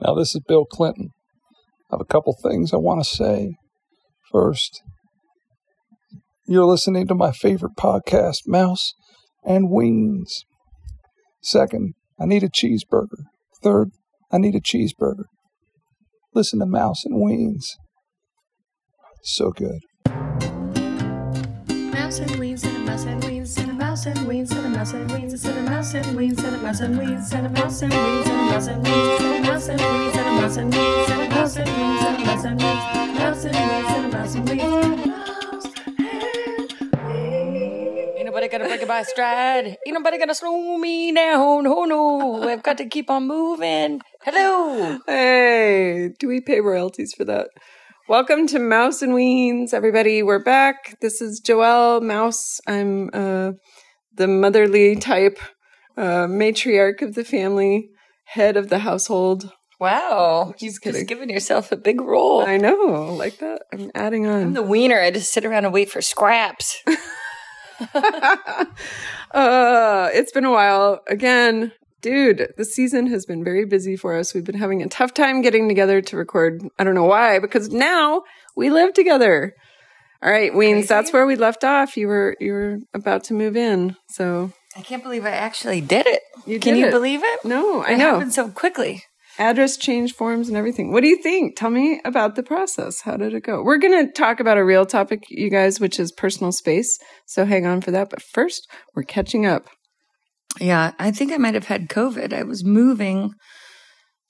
Now, this is Bill Clinton. I have a couple things I want to say. First, you're listening to my favorite podcast, Mouse and Weens. Second, I need a cheeseburger. Third, I need a cheeseburger. Listen to Mouse and Weens. So good. Mouse and wings and mouse and wings and mouse and wings and a mouse and wings and a mouse and wings and a mouse and wings and a mouse and wings and a mouse and wings and a mouse and wings and a mouse and wings and a mouse and wings and a mouse and wings mouse and wings and a mouse and wings Ain't nobody gonna break it by stride. Ain't nobody gonna slow me down. Oh no, I've got to keep on moving. Hello. Hey, do we pay royalties for that? Welcome to Mouse and Weens, everybody. We're back. This is Joelle Mouse. I'm uh, the motherly type, uh, matriarch of the family, head of the household. Wow, Just you've kidding. just given yourself a big role. I know, like that. I'm adding on. I'm the wiener. I just sit around and wait for scraps. uh, it's been a while. Again, dude, the season has been very busy for us. We've been having a tough time getting together to record. I don't know why, because now we live together. All right, Weens, that's where we left off. You were you were about to move in, so I can't believe I actually did it. You Can did you it. believe it? no, I It know happened so quickly. address change forms and everything. What do you think? Tell me about the process. How did it go? We're going to talk about a real topic, you guys, which is personal space. So hang on for that. But first, we're catching up. Yeah, I think I might have had COVID. I was moving.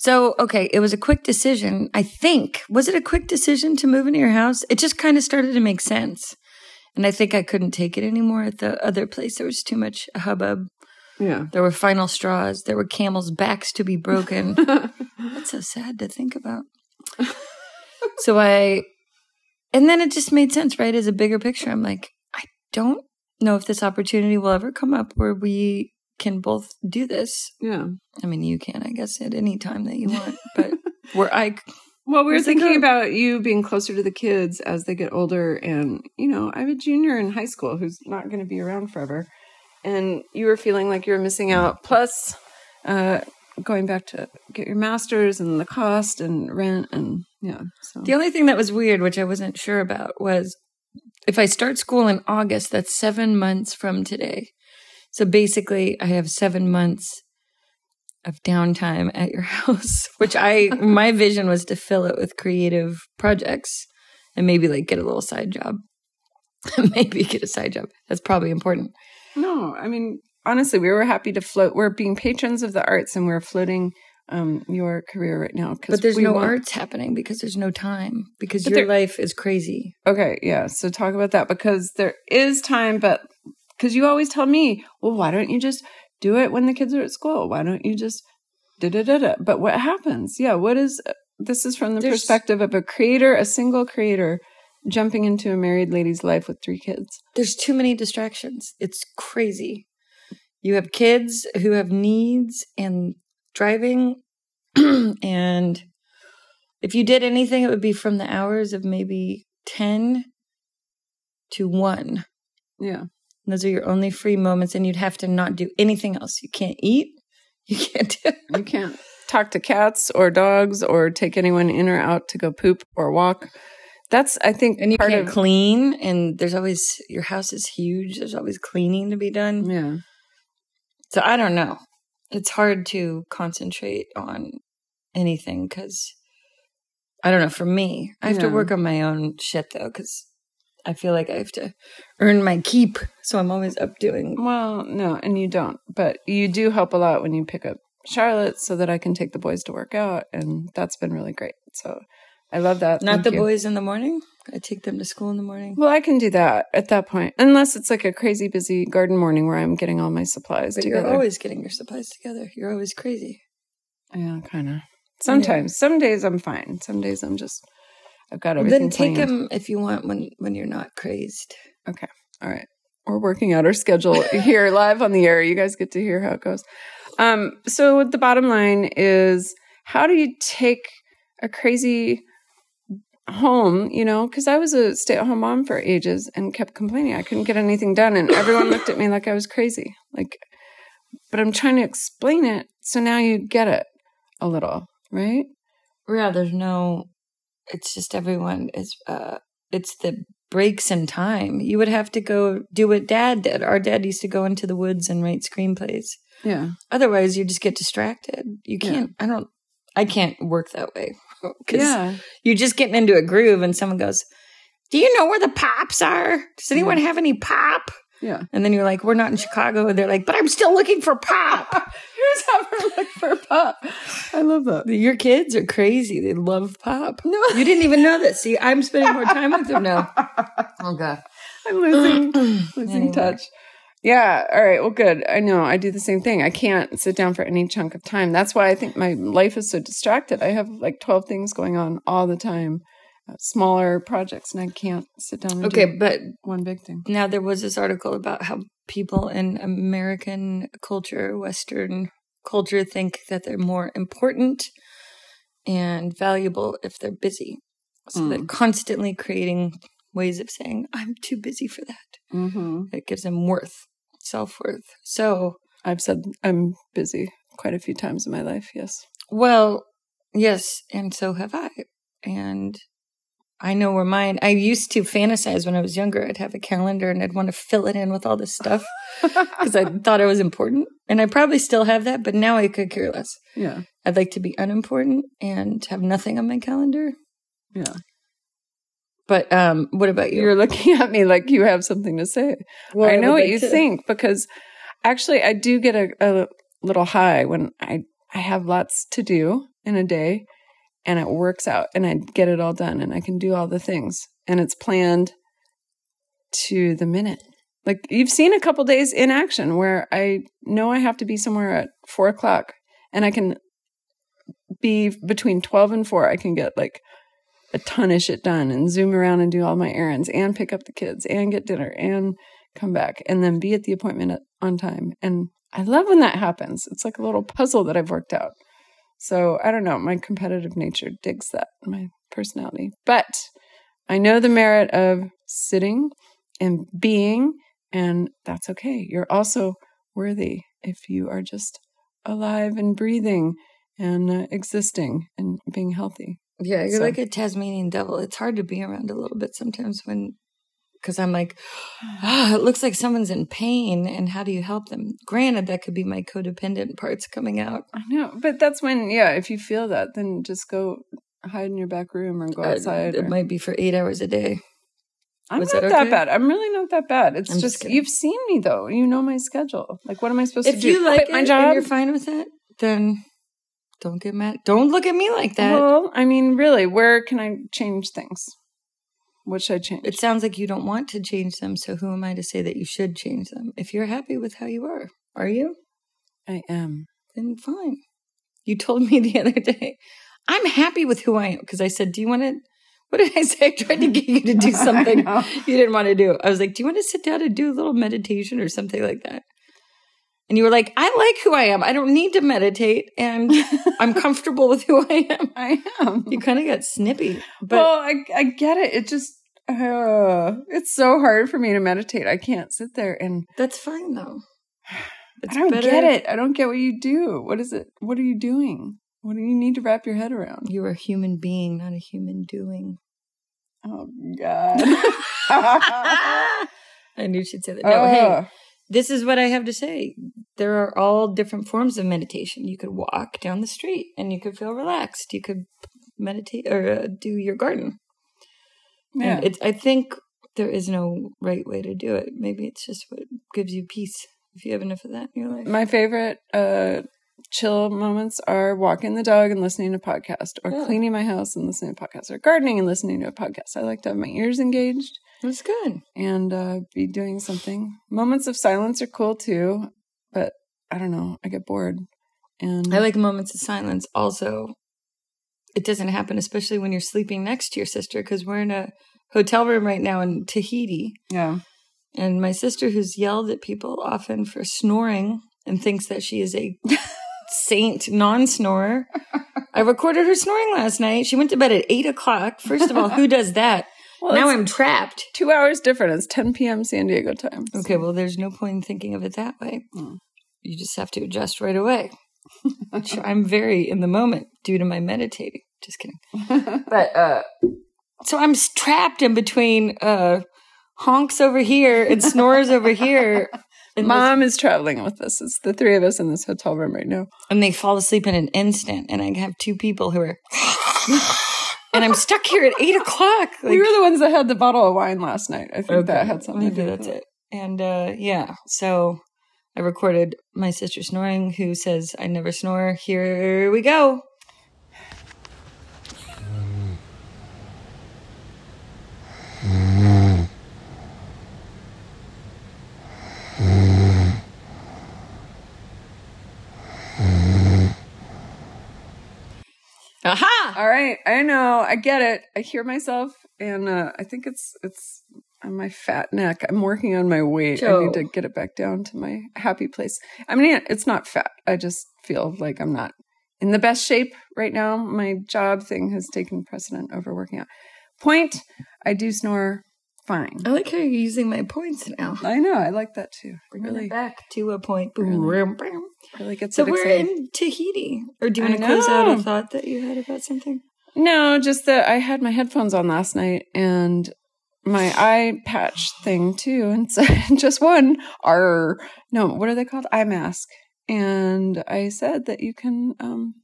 So, okay, it was a quick decision. I think. Was it a quick decision to move into your house? It just kind of started to make sense. And I think I couldn't take it anymore at the other place. There was too much hubbub. Yeah. There were final straws. There were camels' backs to be broken. That's so sad to think about. so I, and then it just made sense, right? As a bigger picture, I'm like, I don't know if this opportunity will ever come up where we can both do this. Yeah. I mean, you can, I guess, at any time that you want, but where I, Well, we were thinking about you being closer to the kids as they get older. And, you know, I have a junior in high school who's not going to be around forever. And you were feeling like you were missing out. Plus, uh, going back to get your master's and the cost and rent and, yeah. So, the only thing that was weird, which I wasn't sure about, was if I start school in August, that's seven months from today. So basically, I have seven months of downtime at your house, which I, my vision was to fill it with creative projects and maybe like get a little side job. maybe get a side job. That's probably important. no, I mean, honestly, we were happy to float. We're being patrons of the arts and we're floating um, your career right now. But there's no want- arts happening because there's no time because But your there- life is crazy. Okay, yeah. So talk about that because there is time, but because you always tell me, well, why don't you just do it when the kids are at school? Why don't you just da da da da? But what happens? Yeah, what is uh, this? Is from the There's- perspective of a creator, a single creator, jumping into a married lady's life with three kids. There's too many distractions. It's crazy. You have kids who have needs and driving and if you did anything it would be from the hours of maybe 10 to 1. Yeah, Those are your only free moments and you'd have to not do anything else. You can't eat. You can't do you can't talk to cats or dogs or take anyone in or out to go poop or walk. That's I think and you can't of clean and there's always your house is huge. There's always cleaning to be done. yeah. So I don't know. It's hard to concentrate on anything because I don't know. For me, I have to work on my own shit though because I feel like I have to earn my keep. So I'm always up doing. Well, no, and you don't, but you do help a lot when you pick up Charlotte so that I can take the boys to work out, and that's been really great. So I love that. Not Thank the you. boys in the morning. I take them to school in the morning. Well, I can do that at that point, unless it's like a crazy busy garden morning where I'm getting all my supplies But together. you're always getting your supplies together. You're always crazy. yeah, kind of. Sometimes, some days I'm fine. Some days I'm just I've got everything. then take planned. them if you want when when you're not crazed. Okay. All right. We're working out our schedule here live on the air. You guys get to hear how it goes. Um, so the bottom line is how do you take a crazy home, you know, because I was a stay at home mom for ages and kept complaining I couldn't get anything done. And everyone looked at me like I was crazy. Like, but I'm trying to explain it. So now you get it a little, right? Yeah, there's no. It's just everyone is. uh It's the breaks in time. You would have to go do what Dad did. Our dad used to go into the woods and write screenplays. Yeah. Otherwise, you just get distracted. You can't. I don't. I can't work that way because Yeah. you're just getting into a groove, and someone goes, "Do you know where the pops are? Does anyone have any pop?" Yeah. And then you're like, "We're not in Chicago," and they're like, "But I'm still looking for pop." Here's how we look for pop. I love that. Your kids are crazy. They love pop. No. You didn't even know that. See, I'm spending more time with them now. Oh god. I'm losing losing Anyway. touch. Yeah. All right. Well, good. I know. I do the same thing. I can't sit down for any chunk of time. That's why I think my life is so distracted. I have like 12 things going on all the time, smaller projects, and I can't sit down Okay, but one big thing. now there was this article about how people in American culture, Western culture, think that they're more important and valuable if they're busy. So they're constantly creating ways of saying, I'm too busy for that. Mm-hmm. It gives them worth, self worth. So, I've said I'm busy quite a few times in my life. Yes. well, yes, and so have I. And I know where mine, I used to fantasize when I was younger. I'd have a calendar and I'd want to fill it in with all this stuff because I thought it was important. And I probably still have that, but now I could care less. Yeah. I'd like to be unimportant and have nothing on my calendar. Yeah. But um, what about you? You're looking at me like you have something to say. Well, I know would what like you to- think because actually I do get a, a little high when I I have lots to do in a day and it works out and I get it all done and I can do all the things and it's planned to the minute. Like you've seen a couple days in action where I know I have to be somewhere at four o'clock and I can be between 12 and 4 i can get like a ton of shit done and zoom around and do all my errands and pick up the kids and get dinner and come back and then be at the appointment at, on time. And I love when that happens. It's like a little puzzle that I've worked out. So I don't know. My competitive nature digs that, my personality. But I know the merit of sitting and being, and that's okay. You're also worthy if you are just alive and breathing and uh, existing and being healthy. Yeah, you're So- like a Tasmanian devil. It's hard to be around a little bit sometimes when, because I'm like, ah, it looks like someone's in pain, and how do you help them? Granted, that could be my codependent parts coming out. I know, but that's when, yeah, if you feel that, then just go hide in your back room or go Uh, outside. it or- might be for eight hours a day. I'm was not that that, bad. I'm really not that bad. It's I'm just just, you've seen me though. You know my schedule. Like, what am I supposed to do? If you like Quit my it job? and you're fine with it, then don't get mad. Don't look at me like that. well, I mean, really, where can I change things? What should I change? it sounds like you don't want to change them. So who am I to say that you should change them? If you're happy with how you are, are you? I am. then fine. You told me the other day, I'm happy with who I am because I said, Do you want to? What did I say? I tried to get you to do something you didn't want to do. I was like, Do you want to sit down and do a little meditation or something like that? And you were like, I like who I am. I don't need to meditate and I'm comfortable with who I am. I am. You kind of got snippy. But well, I, I get it. It just, uh, it's so hard for me to meditate. I can't sit there and that's fine though. It's I don't better- get it. I don't get what you do. What is it? What are you doing? What do you need to wrap your head around? You're a human being, not a human doing. Oh God. I knew she'd say that. No, hey, this is what I have to say. There are all different forms of meditation. You could walk down the street and you could feel relaxed. You could meditate or uh, do your garden. Yeah. And it's, I think there is no right way to do it. Maybe it's just what gives you peace if you have enough of that in your life. My favorite uh, chill moments are walking the dog and listening to a podcast, or Yeah. cleaning my house and listening to a podcast, or gardening and listening to a podcast. I like to have my ears engaged That's good. and uh, be doing something. Moments of silence are cool too, but I don't know. I get bored. And I like moments of silence. Also, it doesn't happen, especially when you're sleeping next to your sister, because we're in a hotel room right now in Tahiti. yeah, And my sister, who's yelled at people often for snoring and thinks that she is a saint non snorer. I recorded her snoring last night. She went to bed at eight o'clock. First of all, who does that? Well, now I'm trapped. two hours different. It's 10 p.m. San Diego time. Okay, well, there's no point in thinking of it that way. Mm. you just have to adjust right away. Which I'm very in the moment due to my meditating. Just kidding. But uh so I'm trapped in between uh honks over here and snores over here. And, this- Mom is traveling with us. It's the three of us in this hotel room right now. and they fall asleep in an instant, and I have two people who are, and I'm stuck here at eight o'clock. we were the ones that had the bottle of wine last night. I think that had something to Maybe do that's with it. And uh, yeah, so I recorded my sister snoring, who says I never snore. Here we go. Aha! All right, I know, I get it. I hear myself, and uh, I think it's it's on my fat neck. I'm working on my weight. I need to get it back down to my happy place. I mean, it's not fat. I just feel like I'm not in the best shape right now. My job thing has taken precedent over working out. Point, I do snore fine. I like how you're using my points now. I know, I like that too. Bringing Really, it back to a point. Really? really gets So it so. we're excited. in Tahiti. Or do you want to close out a thought that you had about something? No, just that I had my headphones on last night and my eye patch thing too, and so just one are no, what are they called? Eye mask. And I said that you can um,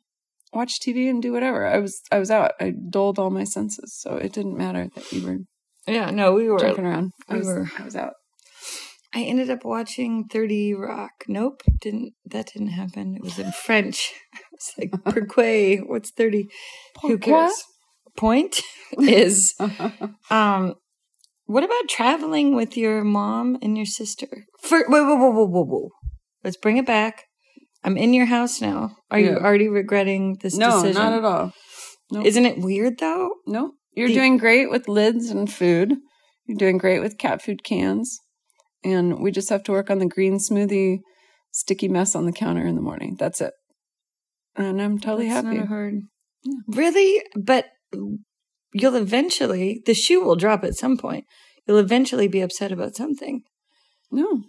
watch TV and do whatever. I was I was out. I dulled all my senses, so it didn't matter that you were Yeah, no, we were. jumping around. I we was were- I was out. I ended up watching 30 Rock. Nope, didn't that didn't happen. It was in French. It's like pourquoi? What's 30? Who cares? Point is um what about traveling with your mom and your sister? For whoa, whoa, whoa, whoa, whoa, whoa. Let's bring it back. I'm in your house now. Are you already regretting this decision? no, decision? not at all. Nope. Isn't it weird though? No, you're The- doing great with lids and food. You're doing great with cat food cans. And we just have to work on the green smoothie sticky mess on the counter in the morning. That's it. And I'm totally That's happy. Not hard. Yeah. Really? But you'll eventually, the shoe will drop at some point. You'll eventually be upset about something. no,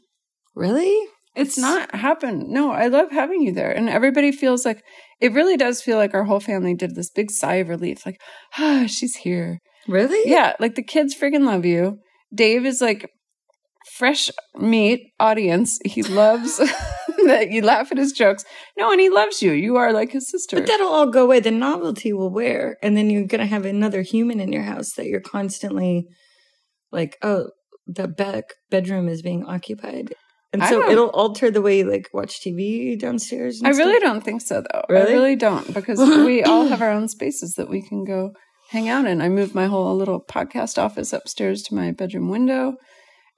Really? it's not happened. No, I love having you there. And everybody feels like it really does feel like our whole family did this big sigh of relief. Like, ah, she's here. Really? Yeah, like the kids freaking love you. Dave is like fresh meat audience. He loves that you laugh at his jokes. No, and he loves you. You are like his sister. But that'll all go away. The novelty will wear. And then you're going to have another human in your house that you're constantly like, oh, the back bedroom is being occupied. And I so it'll alter the way you like watch TV downstairs. and I really don't think so, though. I Really? really don't because we all have our own spaces that we can go hang out in. I moved my whole little podcast office upstairs to my bedroom window.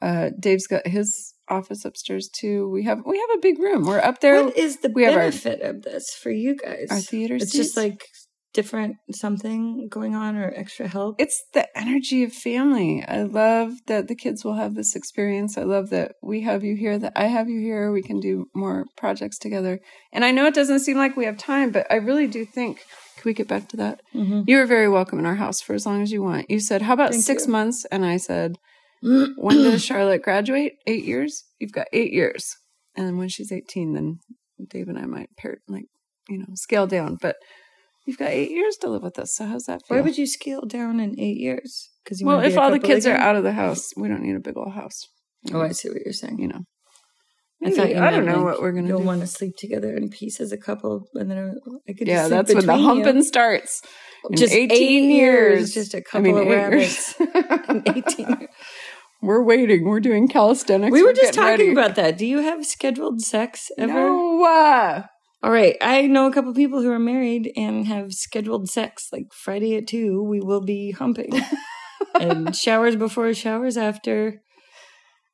Uh, Dave's got his office upstairs too. We have we have a big room. We're up there. What is the we have our- benefit of this for you guys? Our theater It's just like different something going on or extra help. it's the energy of family. I love that the kids will have this experience. I love that we have you here, that I have you here. We can do more projects together. And I know it doesn't seem like we have time, but I really do think. Can we get back to that? Mhm. You were very welcome in our house for as long as you want. You said, How about Thank six you. months? And I said, When does Charlotte graduate? Eight years? You've got eight years. And when she's 18, then Dave and I might pair, like, you know, scale down. But you've got eight years to live with us. So how's that feel? Why would you scale down in eight years? Because well, if all the kids are out of the house, we don't need a big old house. Oh, I see what you're saying. You know. I thought you I don't know like, what we're gonna You'll do. want to sleep together in peace as a couple, and then I could. yeah, that's when the between you. humping starts. In Just 18 eight years. just a couple mean, of rabbits. years. We're waiting. We're doing calisthenics. we were We're just talking ready. about that. Do you have scheduled sex ever? No, uh, All right. I know a couple people who are married and have scheduled sex like Friday at two. We will be humping. and showers before, showers after.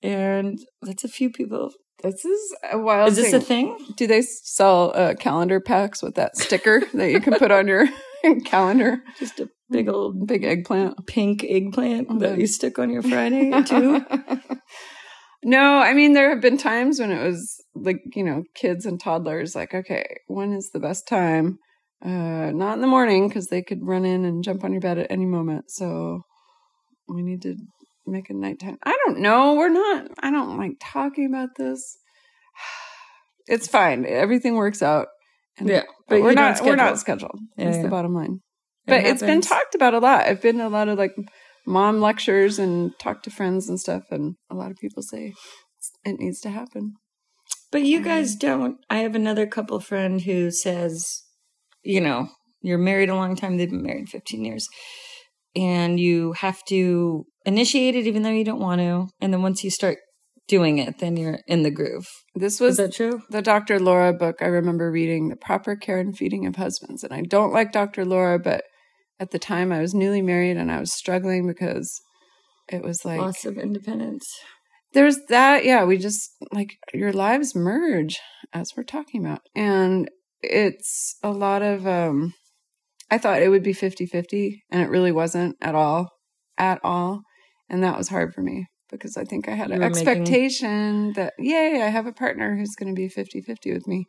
And that's a few people. this is a wild. Is this thing. a thing? Do they sell uh, calendar packs with that sticker that you can put on your calendar? Just a big old Big eggplant. pink eggplant that you stick on your Friday too. no, I mean there have been times when it was like you know kids and toddlers. Like, okay, when is the best time? Uh, not in the morning because they could run in and jump on your bed at any moment. So we need to make a nighttime. I don't know. We're not. I don't like talking about this. it's fine. Everything works out. And- Yeah, but but we're don't we're not scheduled. Yeah, That's yeah. the bottom line. It But it's been talked about a lot. I've been a lot of like mom lectures and talked to friends and stuff, and a lot of people say it needs to happen. But you um, guys don't. I have another couple friend who says, you know, you're married a long time. They've been married 15 years. And you have to initiate it even though you don't want to. And then once you start doing it, then you're in the groove. This Is was that true? the Dr. Laura book I remember reading, The Proper Care and Feeding of Husbands. And I don't like Dr. Laura, but at the time I was newly married and I was struggling because it was like Loss of independence. there's that yeah we just like your lives merge as we're talking about. And it's a lot of um i thought it would be 50-50 and it really wasn't at all at all. And that was hard for me because i think i had You an were making- expectation that yay i have a partner who's going to be 50-50 with me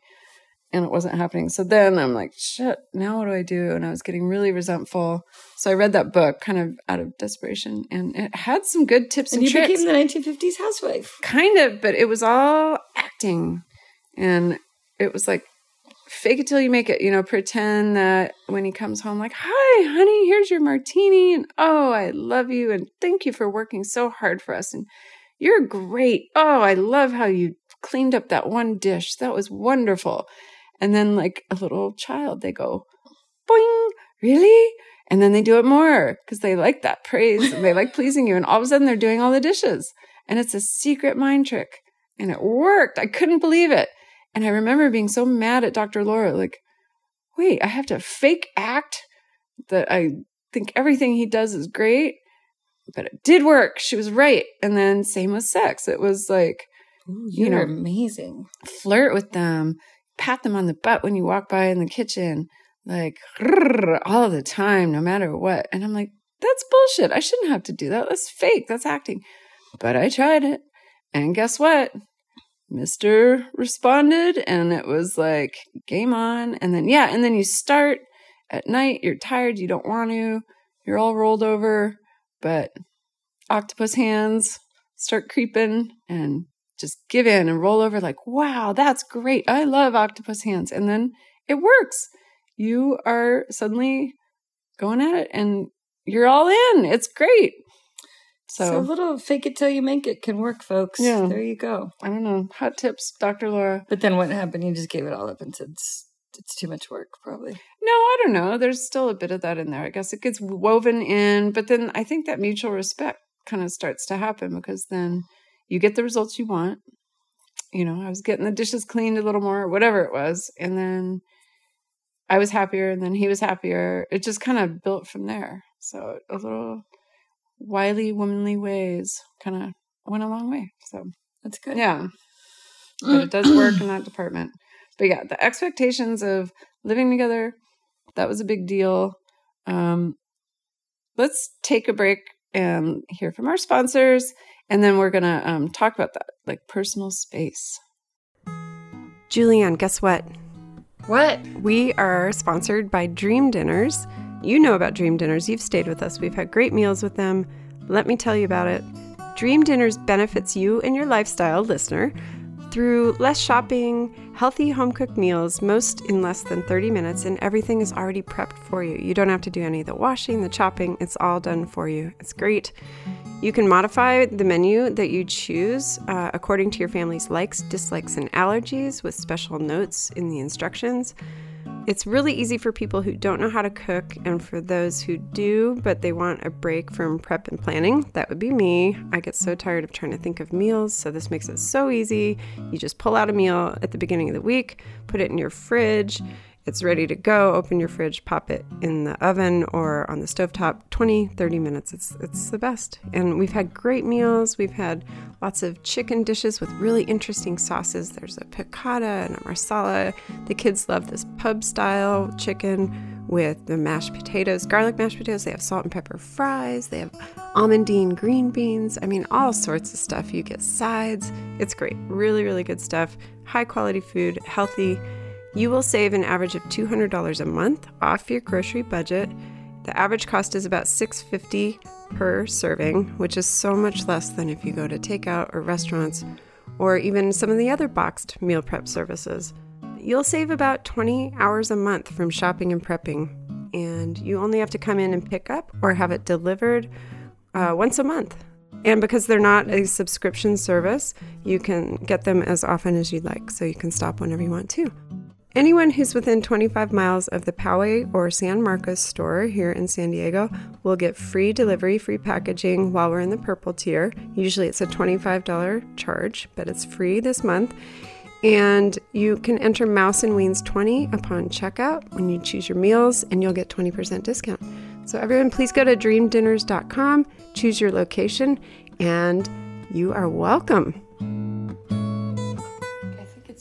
and it wasn't happening so then i'm like shit now what do i do and i was getting really resentful so i read that book kind of out of desperation and it had some good tips and, And you tricks became the 1950s housewife. kind of, but it was all acting. And it was like, fake it till you make it, you know, pretend that when he comes home, like, hi, honey, here's your martini. And oh, I love you. And thank you for working so hard for us. And you're great. Oh, I love how you cleaned up that one dish. That was wonderful. And then, like a little child, they go, boing, really? And then they do it more because they like that praise. And they like pleasing you. And all of a sudden, they're doing all the dishes. And it's a secret mind trick. And it worked. I couldn't believe it. And i remember being so mad at dr laura like wait i have to fake act that i think everything he does is great? But it did work. She was right. And then same with sex. It was like You know- amazing. flirt with them pat them on the butt when you walk by in the kitchen like all the time no matter what. And i'm like that's bullshit. I shouldn't have to do that. That's fake. That's acting. But i tried it. And guess what? Mr. responded and it was like game on. And then, yeah, and then you start at night, you're tired, you don't want to, you're all rolled over, but octopus hands start creeping and just give in and roll over like, wow, that's great. I love octopus hands. And then it works. You are suddenly going at it and you're all in. It's great. So, So, a little fake it till you make it can work, folks. Yeah. There you go. I don't know. Hot tips, Dr. Laura. But then what happened? You just gave it all up and said it's, it's too much work, probably. No, I don't know. There's still a bit of that in there. I guess it gets woven in, but then I think that mutual respect kind of starts to happen because then you get the results you want. You know, I was getting the dishes cleaned a little more, whatever it was, and then I was happier, and then he was happier. It just kind of built from there. So a little wily, womanly ways kind of went a long way. So That's good. yeah. But it does work in that department. But yeah, the expectations of living together, that was a big deal. Um, let's take a break and hear from our sponsors. And then we're going to um, talk about that, like personal space. Julianne, guess what? What? We are sponsored by Dream Dinners. You know about Dream Dinners. You've stayed with us. We've had great meals with them. Let me tell you about it. Dream Dinners benefits you and your lifestyle listener through less shopping, healthy home cooked meals, most in less than 30 minutes, and everything is already prepped for you. You don't have to do any of the washing, the chopping, it's all done for you. It's great. You can modify the menu that you choose uh, according to your family's likes, dislikes, and allergies with special notes in the instructions. It's really easy for people who don't know how to cook and for those who do, but they want a break from prep and planning. That would be me. I get so tired of trying to think of meals, so this makes it so easy. You just pull out a meal at the beginning of the week, put it in your fridge. It's ready to go. Open your fridge, pop it in the oven or on the stovetop. 20, 30 minutes. It's it's the best. And we've had great meals. We've had lots of chicken dishes with really interesting sauces. There's a piccata and a marsala. The kids love this pub style chicken with the mashed potatoes, garlic mashed potatoes. They have salt and pepper fries. They have almondine green beans. I mean, all sorts of stuff. You get sides. It's great. Really, really good stuff. High quality food, healthy. You will save an average of $200 a month off your grocery budget. The average cost is about $6.50 per serving, which is so much less than if you go to takeout or restaurants or even some of the other boxed meal prep services. You'll save about 20 hours a month from shopping and prepping, and you only have to come in and pick up or have it delivered uh, once a month. And because they're not a subscription service, you can get them as often as you'd like, so you can stop whenever you want to. Anyone who's within 25 miles of the Poway or San Marcos store here in San Diego will get free delivery, free packaging while we're in the purple tier. Usually it's a $25 charge, but it's free this month. And you can enter Mouse and Weens 20 upon checkout when you choose your meals, and you'll get 20% discount. So, everyone, please go to dreamdinners.com, choose your location, and you are welcome.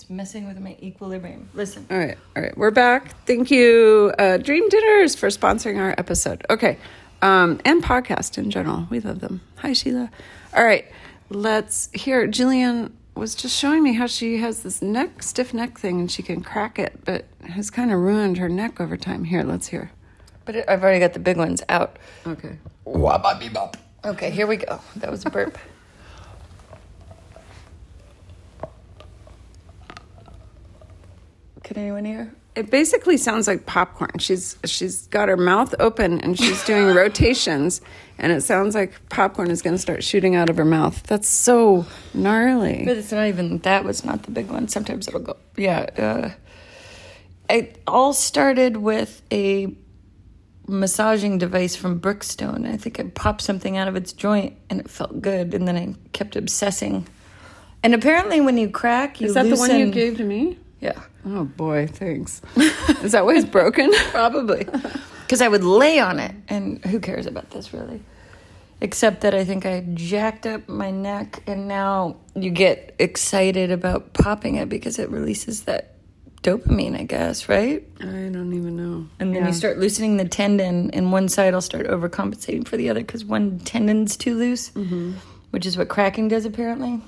I think it's messing with my equilibrium. Listen. All right, all right, we're back. Thank you, uh, Dream Dinners, for sponsoring our episode. Okay, um, and podcast in general. We love them. Hi, Sheila. All right, let's hear. Jillian was just showing me how she has this neck stiff neck thing, and she can crack it, but has kind of ruined her neck over time. Here, let's hear. But it, I've already got the big ones out. Okay. Wabba-bee-bop. Okay, here we go. That was a burp. Can anyone hear? It basically sounds like popcorn. She's she's got her mouth open and she's doing rotations, and it sounds like popcorn is going to start shooting out of her mouth. That's so gnarly. But it's not even that was not the big one. Sometimes it'll go. Yeah. Uh, it all started with a massaging device from Brookstone. I think I popped something out of its joint and it felt good, and then I kept obsessing. And apparently, when you crack, you Is that the one you gave to me? Yeah, Oh boy, thanks. Is that why it's broken? probably. Because I would lay on it, and who cares about this really? Except that I think I jacked up my neck, and now you get excited about popping it because it releases that dopamine, I guess, right? I don't even know. And then Yeah. you start loosening the tendon, and one side will start overcompensating for the other because one tendon's too loose, mm-hmm. which is what cracking does apparently.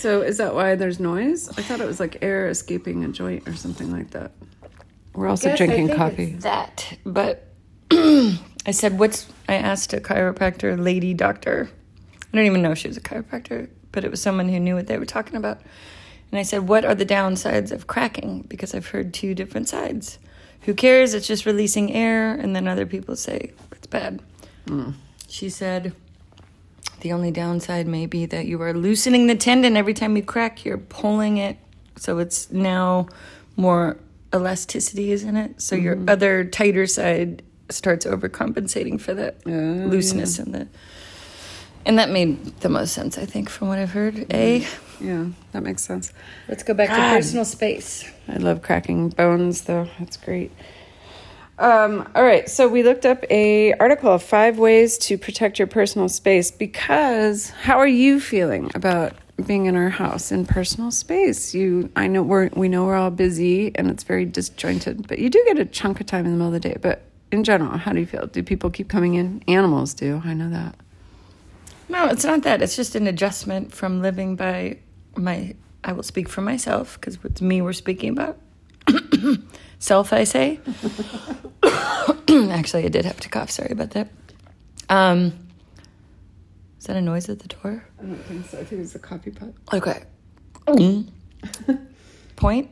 So is that why there's noise? I thought it was like air escaping a joint or something like that. We're also drinking coffee. That, but I said, "What's?" I asked a chiropractor lady doctor. I don't even know if she was a chiropractor, but it was someone who knew what they were talking about. And I said, "What are the downsides of cracking?" Because I've heard two different sides. Who cares? It's just releasing air, and then other people say it's bad. Hmm. She said. The only downside may be that you are loosening the tendon every time you crack. You're pulling it, so it's now more elasticity is in it. So your mm-hmm. other tighter side starts overcompensating for that oh, looseness in the. And that made the most sense, I think, from what I've heard. Mm-hmm. A. Yeah, that makes sense. Let's go back God. to personal space. I love cracking bones, though. That's great. Um, all right, so we looked up a article of five ways to protect your personal space because how are you feeling about being in our house in personal space? You, I know we're we know we're all busy and it's very disjointed, but you do get a chunk of time in the middle of the day. But in general, how do you feel? Do people keep coming in? Animals do. I know that. No, it's not that. It's just an adjustment from living by my. I will speak for myself because it's me we're speaking about. Self, I say. Actually, I did have to cough. Sorry about that. Um, is that a noise at the door? I don't think so. I think it's a coffee pot. Okay. Point.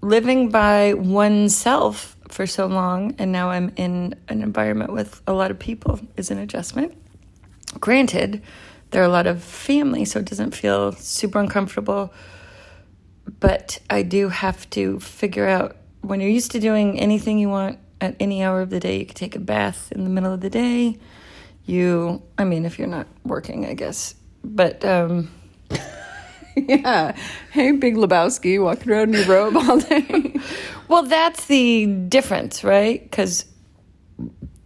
Living by oneself for so long, and now I'm in an environment with a lot of people is an adjustment. Granted, there are a lot of family, so it doesn't feel super uncomfortable. But I do have to figure out when you're used to doing anything you want at any hour of the day, you can take a bath in the middle of the day. You, I mean, if you're not working, I guess. But, um, yeah. Hey, Big Lebowski, walking around in your robe all day. Well, that's the difference, right? Because,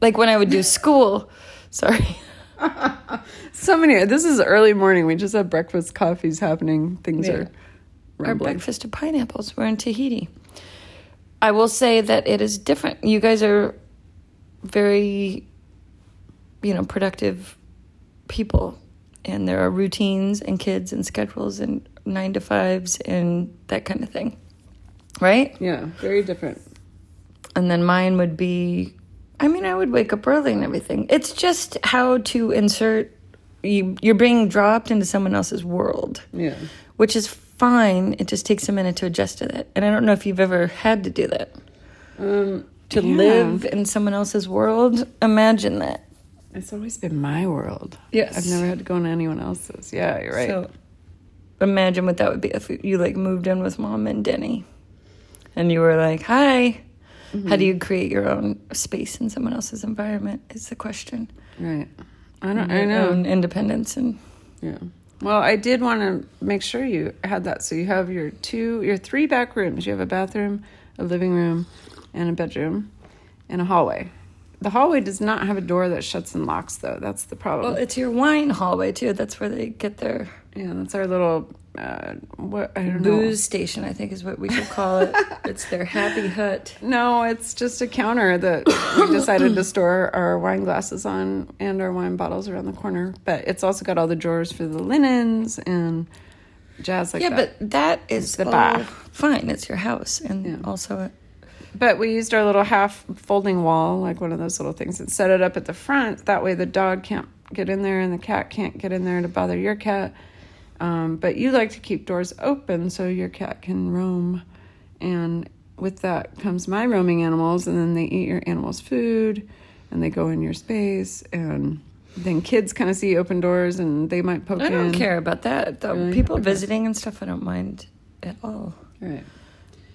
like, when I would do school, sorry, So many. This is early morning. We just had breakfast, coffees happening. Things Yeah. are our breakfast of pineapples. We're in Tahiti. I will say that it is different. You guys are very, you know, productive people, and there are routines and kids and schedules and nine to fives and that kind of thing, right? Yeah, very different. and then mine would be i mean i would wake up early and everything it's just how to insert you you're being dropped into someone else's world, Yeah. which is fine. It just takes a minute to adjust to that. And I don't know if you've ever had to do that. Um, To yeah. live in someone else's world, imagine that. It's always been my world. Yes. I've never had to go into anyone else's. Yeah, you're right. So imagine what that would be if you like moved in with mom and Denny, and you were like, "Hi." How do you create your own space in someone else's environment? Is the question. right. I don't. I know. own independence and Yeah. Well, I did want to make sure you had that. So you have your two, your three back rooms. You have a bathroom, a living room, and a bedroom, and a hallway. The hallway does not have a door that shuts and locks, though. That's the problem. well, it's your wine hallway too. That's where they get their yeah, that's our little. Uh, what I don't know. booze station. I think is what we should call it. it's their happy hut. No, it's just a counter that we decided to store our wine glasses on and our wine bottles around the corner. But it's also got all the drawers for the linens and jazz like yeah, that. but that is the bar. fine. It's your house, and Yeah. also But we used our little half folding wall, like one of those little things, and set it up at the front. That way the dog can't get in there and the cat can't get in there to bother your cat. Um, but you like to keep doors open so your cat can roam. And with that comes my roaming animals, and then they eat your animals' food and they go in your space. And then kids kind of see open doors and they might poke in. I don't in. care about that. Really? people Okay. visiting and stuff, I don't mind at all. Right.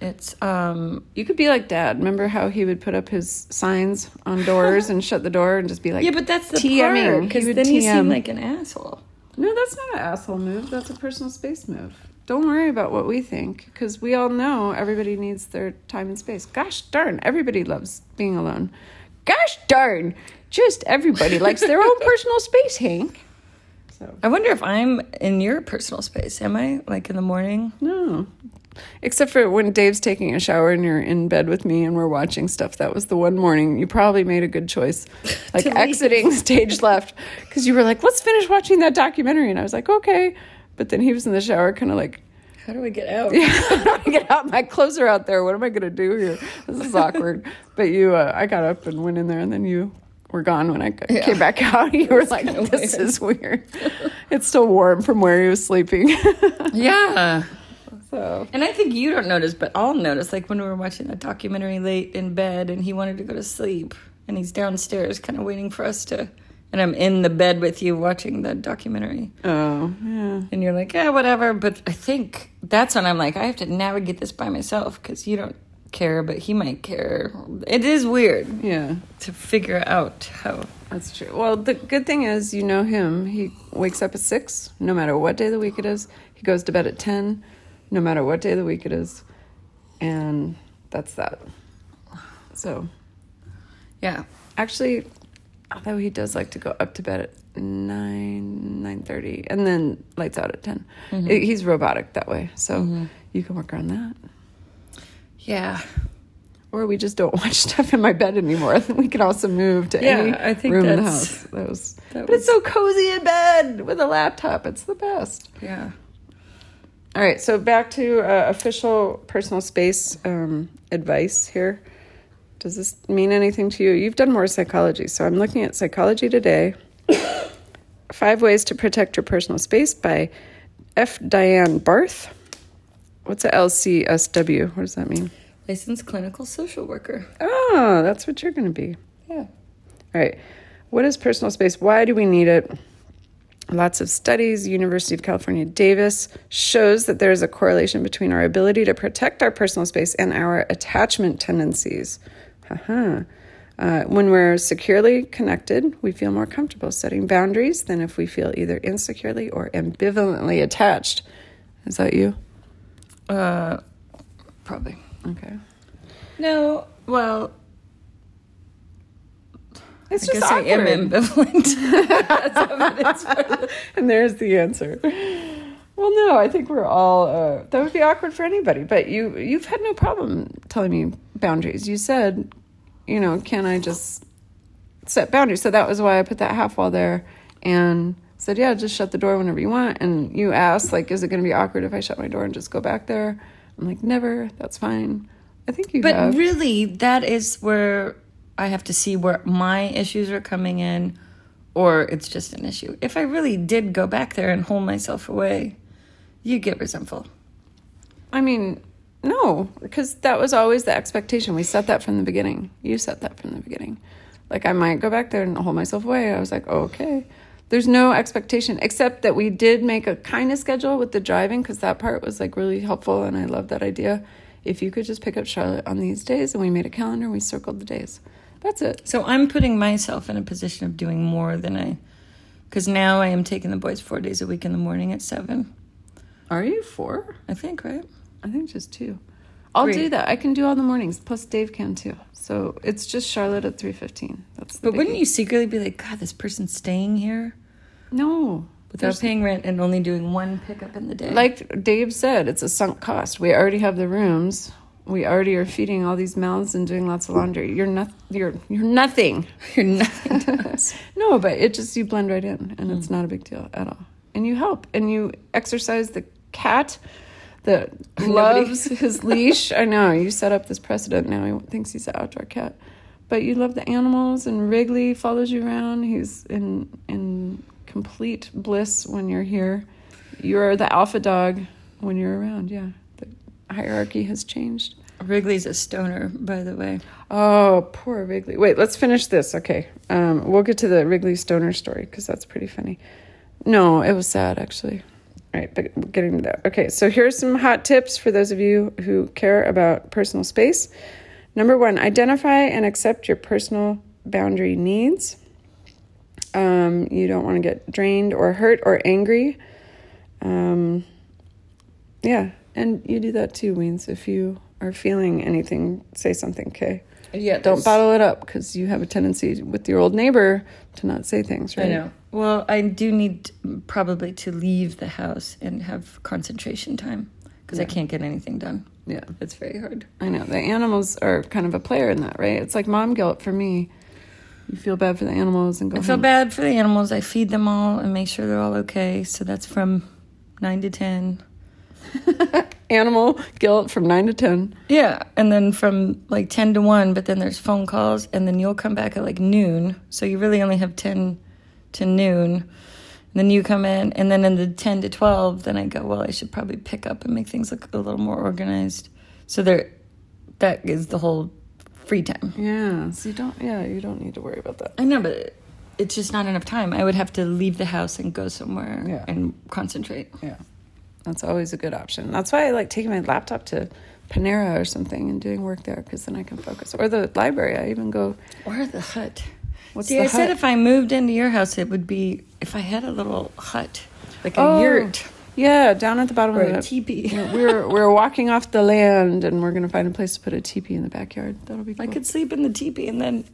It's um You could be like dad. Remember how he would put up his signs on doors and shut the door and just be like, yeah, but that's the TMing. part because then you TM. seem like an asshole. No, that's not an asshole move. That's a personal space move. Don't worry about what we think because we all know everybody needs their time and space. Gosh darn, everybody loves being alone. Gosh darn, just everybody likes their own personal space, Hank. So, I wonder if I'm in your personal space. Am I like in the morning? no. Except for when Dave's taking a shower and you're in bed with me and we're watching stuff. That was the one morning you probably made a good choice. Like exiting stage left because you were like, let's finish watching that documentary. And I was like, okay. But then he was in the shower, kind of like, How do I get out? yeah I get out. My clothes are out there. What am I going to do here? This is awkward. but you, uh, I got up and went in there, and then you were gone when I c- came back out. You were like, "This weird. is weird." it's still warm from where he was sleeping. Yeah. So And I think you don't notice, but I'll notice. Like when we were watching that documentary late in bed, and he wanted to go to sleep, and he's downstairs, kind of waiting for us to. And I'm in the bed with you watching the documentary, oh yeah. and you're like, yeah, whatever. But I think that's when I'm like, I have to navigate this by myself because you don't care, but he might care. It is weird Yeah, to figure out how. that's true. Well, the good thing is, you know him. He wakes up at six, no matter what day of the week it is. He goes to bed at ten, no matter what day of the week it is, and that's that. So Yeah. actually although he does like to go up to bed at 9 9.30 and then lights out at 10 mm-hmm. I- he's robotic that way. So mm-hmm. you can work on that. Yeah. or we just don't watch stuff in my bed anymore. We can also move to Yeah, any I think room in the house. That was that but it's so cozy in bed with a laptop. It's the best. Yeah. All right so back to uh, official personal space um, advice here. Does this mean anything to you? You've done more psychology so i'm looking at psychology today. Five ways to protect your personal space by f. Diane barth. What's a lcsw what does that mean? Licensed clinical social worker. oh that's what you're going to be. Yeah. all right what is personal space? Why do we need it Lots of studies, University of California, Davis, shows that there is a correlation between our ability to protect our personal space and our attachment tendencies. Haha. Uh, when we're securely connected, we feel more comfortable setting boundaries than if we feel either insecurely or ambivalently attached. Is that you? Uh, probably. Okay. No. Well, It's I just guess I am awkward. ambivalent. and there's the answer. Well, no, I think we're all. Uh, that would be awkward for anybody. But you, you've had no problem telling me boundaries. You said, you know, can I just set boundaries? So that was why I put that half wall there, and said, yeah, just shut the door whenever you want. And you asked, like, is it going to be awkward if I shut my door and just go back there? I'm like, never. That's fine. I think you but have. really, that is where I have to see where my issues are coming in, or it's just an issue. If I really did go back there and hold myself away, you get resentful. I mean, no, because that was always the expectation. We set that from the beginning. You set that from the beginning. Like I might go back there and hold myself away. I was like, oh, okay. There's no expectation except that we did make a kind of schedule with the driving because that part was like really helpful and I love that idea. If you could just pick up Charlotte on these days and we made a calendar we circled the days. That's it. So I'm putting myself in a position of doing more than I, because now I am taking the boys four days a week in the morning at seven. Are you four? I think, right? I think just two. I'll Three. do that. I can do all the mornings. Plus Dave can too. So it's just Charlotte at three fifteen. That's the But wouldn't you secretly be like, God, this person's staying here No. without There's- paying rent and only doing one pickup in the day? like Dave said, it's a sunk cost. We already have the rooms. We already are feeding all these mouths and doing lots of laundry. You're not. You're you're nothing. you're nothing to us. No, but it just you blend right in, and it's not a big deal at all. And you help, and you exercise the cat that loves his leash. I know you set up this precedent now. He thinks he's an outdoor cat, but you love the animals, and Wrigley follows you around. He's in in complete bliss when you're here. You're the alpha dog when you're around. Yeah, hierarchy has changed. Wrigley's a stoner, by the way. Oh, poor Wrigley. Wait, let's finish this. Okay. Um, we'll get to the Wrigley Stoner story because that's pretty funny. No, it was sad actually. All right, but getting to that. Okay, so here's some hot tips for those of you who care about personal space. Number one, identify and accept your personal boundary needs. Um, you don't want to get drained or hurt or angry. Um, yeah, and you do that too, Weens. If you are feeling anything, say something, okay? Yeah, Don't bottle it up because you have a tendency with your old neighbor to not say things, right? I know. Well, I do need probably to leave the house and have concentration time because I can't get anything done. Yeah, It's very hard. I know. The animals are kind of a player in that, right? It's like mom guilt for me. You feel bad for the animals and go I feel home. bad for the animals. I feed them all and make sure they're all okay. So that's from nine to ten. Animal guilt from nine to ten. Yeah, and then from like ten to one. But then there's phone calls, and then you'll come back at like noon. So you really only have ten to noon. And then you come in, and then in the ten to twelve, then I go. Well, I should probably pick up and make things look a little more organized. So there, that is the whole free time. Yeah. So you don't. Yeah, you don't need to worry about that. I know, but it's just not enough time. I would have to leave the house and go somewhere Yeah. and concentrate. Yeah, that's always a good option. That's why I like taking my laptop to Panera or something and doing work there because then I can focus. Or the library. I even go. Or the hut. What's See, I said if I moved into your house, it would be if I had a little hut, like a Oh, yurt Yeah, down at the bottom or of a the teepee. we're we're walking off the land and we're gonna find a place to put a teepee in the backyard. That'll be cool. I could sleep in the teepee and then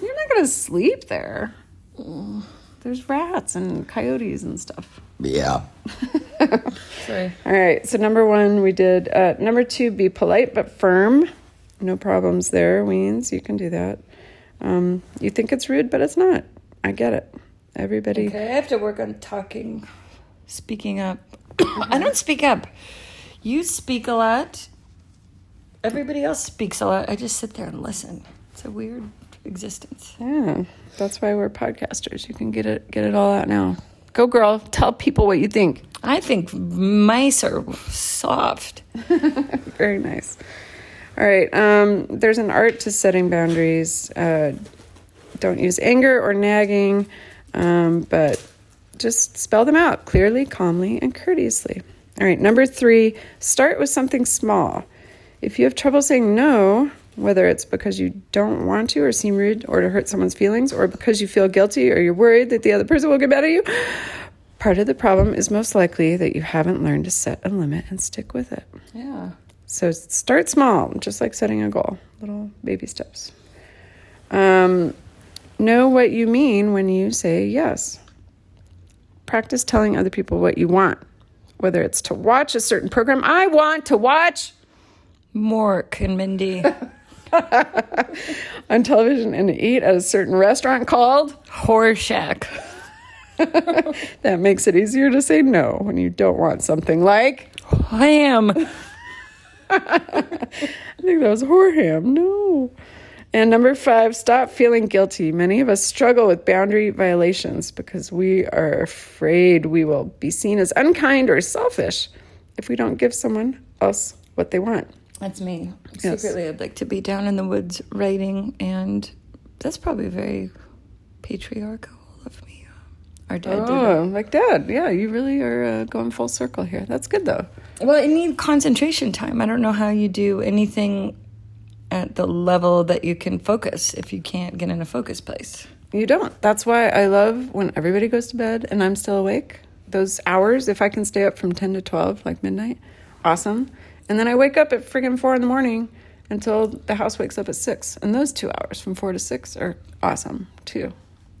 You're not gonna sleep there. Mm. There's rats and coyotes and stuff. Yeah. sorry. All right. So number one, we did. Uh, number two, be polite but firm. No problems there, Weens. You can do that. Um, you think it's rude, but it's not. I get it. Everybody. Okay, I have to work on talking, speaking up. I don't speak up. You speak a lot. Everybody else speaks a lot. I just sit there and listen. It's a weird existence. Yeah, that's why we're podcasters. You can get it get it all out now. Go, girl. Tell people what you think. I think mice are soft. Very nice. All right. Um, there's an art to setting boundaries. Uh, don't use anger or nagging, um, but just spell them out clearly, calmly, and courteously. All right. Number three, start with something small. If you have trouble saying no, whether it's because you don't want to or seem rude or to hurt someone's feelings, or because you feel guilty or you're worried that the other person will get mad at you, part of the problem is most likely that you haven't learned to set a limit and stick with it. Yeah. So start small, just like setting a goal, little baby steps. Um, know what you mean when you say yes. Practice telling other people what you want, whether it's to watch a certain program. I want to watch Mork and Mindy. on television and eat at a certain restaurant called. Horshack. That makes it easier to say no when you don't want something like. Ham. I think that was Horham. No. And number five, stop feeling guilty. Many of us struggle with boundary violations because we are afraid we will be seen as unkind or selfish if we don't give someone else what they want. That's me. Yes. Secretly, I'd like to be down in the woods writing, and that's probably very patriarchal of me. Our dad Oh, like dad. Yeah, you really are uh, going full circle here. That's good though. Well, I need concentration time. I don't know how you do anything at the level that you can focus if you can't get in a focus place. You don't. That's why I love when everybody goes to bed and I'm still awake. Those hours, if I can stay up from 10 to 12, like midnight, awesome. And then I wake up at friggin' four in the morning until the house wakes up at six. And those two hours from four to six are awesome too.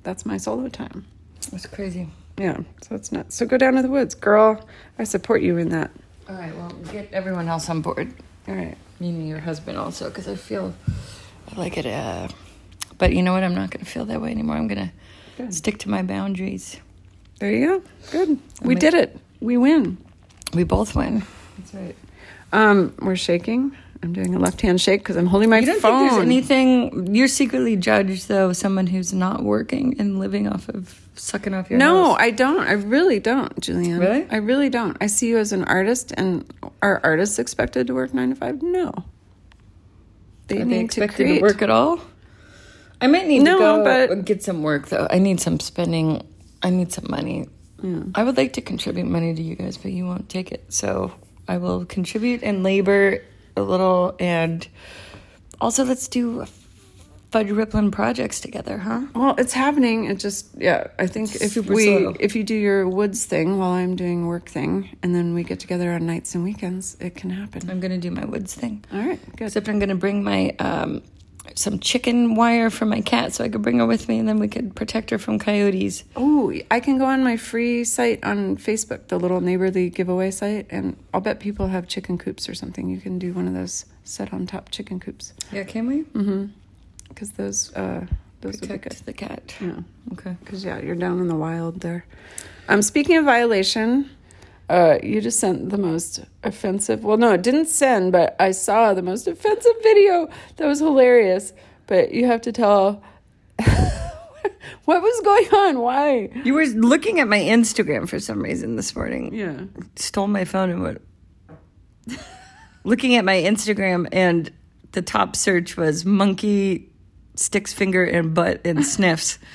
That's my solo time. That's crazy. Yeah, so it's nuts. So go down to the woods. Girl, I support you in that. All right, well, get everyone else on board, All right. meaning your husband also, because I feel I like it. Uh, but you know what? I'm not going to feel that way anymore. I'm going to stick to my boundaries. There you go. Good. We ma- did it. We win. We both win. That's right. Um, we're shaking. I'm doing a left hand shake because I'm holding my You don't phone. think there's anything you're secretly judged though someone who's not working and living off of sucking off your No, house? I don't. I really don't, Julian. Really? I really don't. I see you as an artist, and are artists expected to work nine to five? No. They Are need they to expected create. to work at all? I might need No, to go but- get some work though. I need some spending. I need some money. I would like to contribute money to you guys, but you won't take it. So I will contribute and labor a little, and also let's do Fudge Rippling projects together, huh? Well, it's happening. It just yeah. I think if Super we slow. if you do your woods thing while I'm doing work thing, and then we get together on nights and weekends, it can happen. I'm gonna do my woods thing. All right, good. Except I'm gonna bring my um, some chicken wire for my cat, so I could bring her with me, and then we could protect her from coyotes. Oh, I can go on my free site on Facebook, the little neighborly giveaway site, and I'll bet people have chicken coops or something. You can do one of those set on top chicken coops Yeah, can we Mm-hmm. because those uh, those would be good. protect the cat? Yeah, Okay. because yeah, you're down in the wild there. Um, speaking of violation, uh, you just sent the most offensive. Well, no, it didn't send, but I saw the most offensive video that was hilarious. But you have to tell what was going on. Why? You were looking at my Instagram for some reason this morning. Yeah. Stole my phone and went looking at my Instagram, and the top search was monkey sticks finger and butt and sniffs.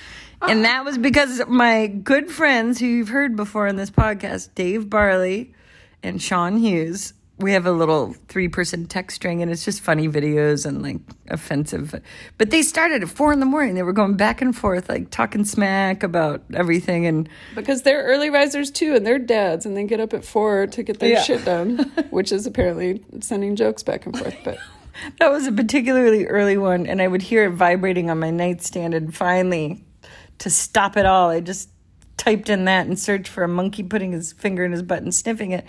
And that was because my good friends who you've heard before in this podcast, Dave Barley and Sean Hughes, we have a little three person text string and it's just funny videos and like offensive. But they started at four in the morning. They were going back and forth, like talking smack about everything. And Because they're early risers too, and they're dads, and they get up at four to get their Yeah. shit done, which is apparently sending jokes back and forth. But that was a particularly early one. And I would hear it vibrating on my nightstand. And finally, to stop it all, I just typed in that and searched for a monkey putting his finger in his butt and sniffing it.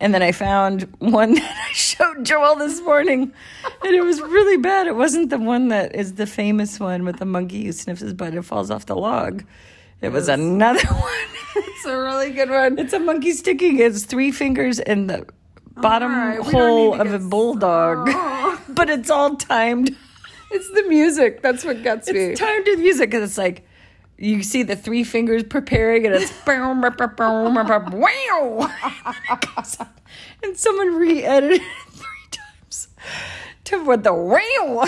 And then I found one that I showed Joelle this morning, and it was really bad. It wasn't the one that is the famous one with the monkey who sniffs his butt and falls off the log. It was another one. it's a really good one. It's a monkey sticking his three fingers in the bottom right, hole of a bulldog, but it's all timed. It's the music. That's what gets me. It's timed to the music because it's like you see the three fingers preparing, and it's boom, boom, boom, boom, boom, boom, wow, and someone re-edited it three times to what the wow.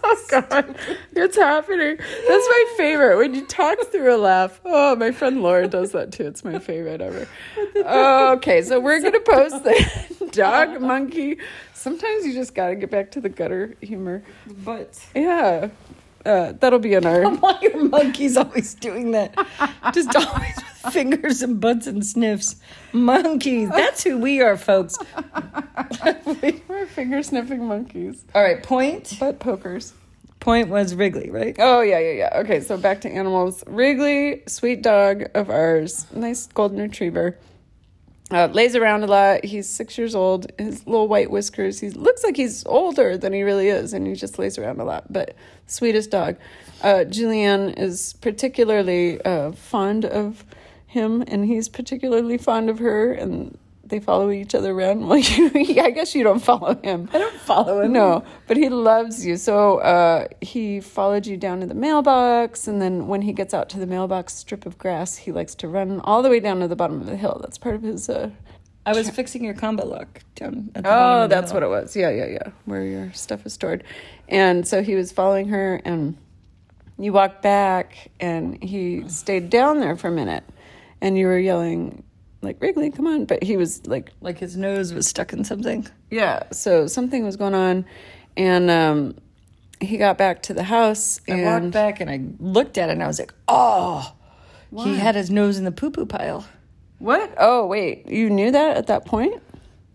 Oh God, it's happening. That's my favorite. When you talk through a laugh. Oh, my friend Laura does that too. It's my favorite ever. Oh, okay, so we're gonna post the dog, monkey. Sometimes you just gotta get back to the gutter humor. But Yeah, uh, that'll be in our. why are monkeys always doing that? Just always with fingers and butts and sniffs. Monkeys. That's who we are, folks. We're finger sniffing monkeys, All right, point. butt pokers. Point was Wrigley, right? Oh yeah, yeah, yeah. Okay, so back to animals. Wrigley, sweet dog of ours, nice golden retriever. Uh, lays around a lot. He's six years old. His little white whiskers. He looks like he's older than he really is, and he just lays around a lot. But sweetest dog. Uh, Julianne is particularly uh, fond of him, and he's particularly fond of her. And they follow each other around. Well, you, I guess you don't follow him. I don't follow him. No, but he loves you. So uh, he followed you down to the mailbox, and then when he gets out to the mailbox strip of grass, he likes to run all the way down to the bottom of the hill. That's part of his. Uh, I was fixing your combo lock down at the oh, that's hill. what it was. Yeah, yeah, yeah. Where your stuff is stored, and so he was following her, and you walked back, and he stayed down there for a minute, and you were yelling like Wrigley, come on! But he was like Like his nose was stuck in something. Yeah, so something was going on, and um, he got back to the house, I and walked back and I looked at it and I was like, oh, he had his nose in the poo poo pile. what? Oh, wait, you knew that at that point?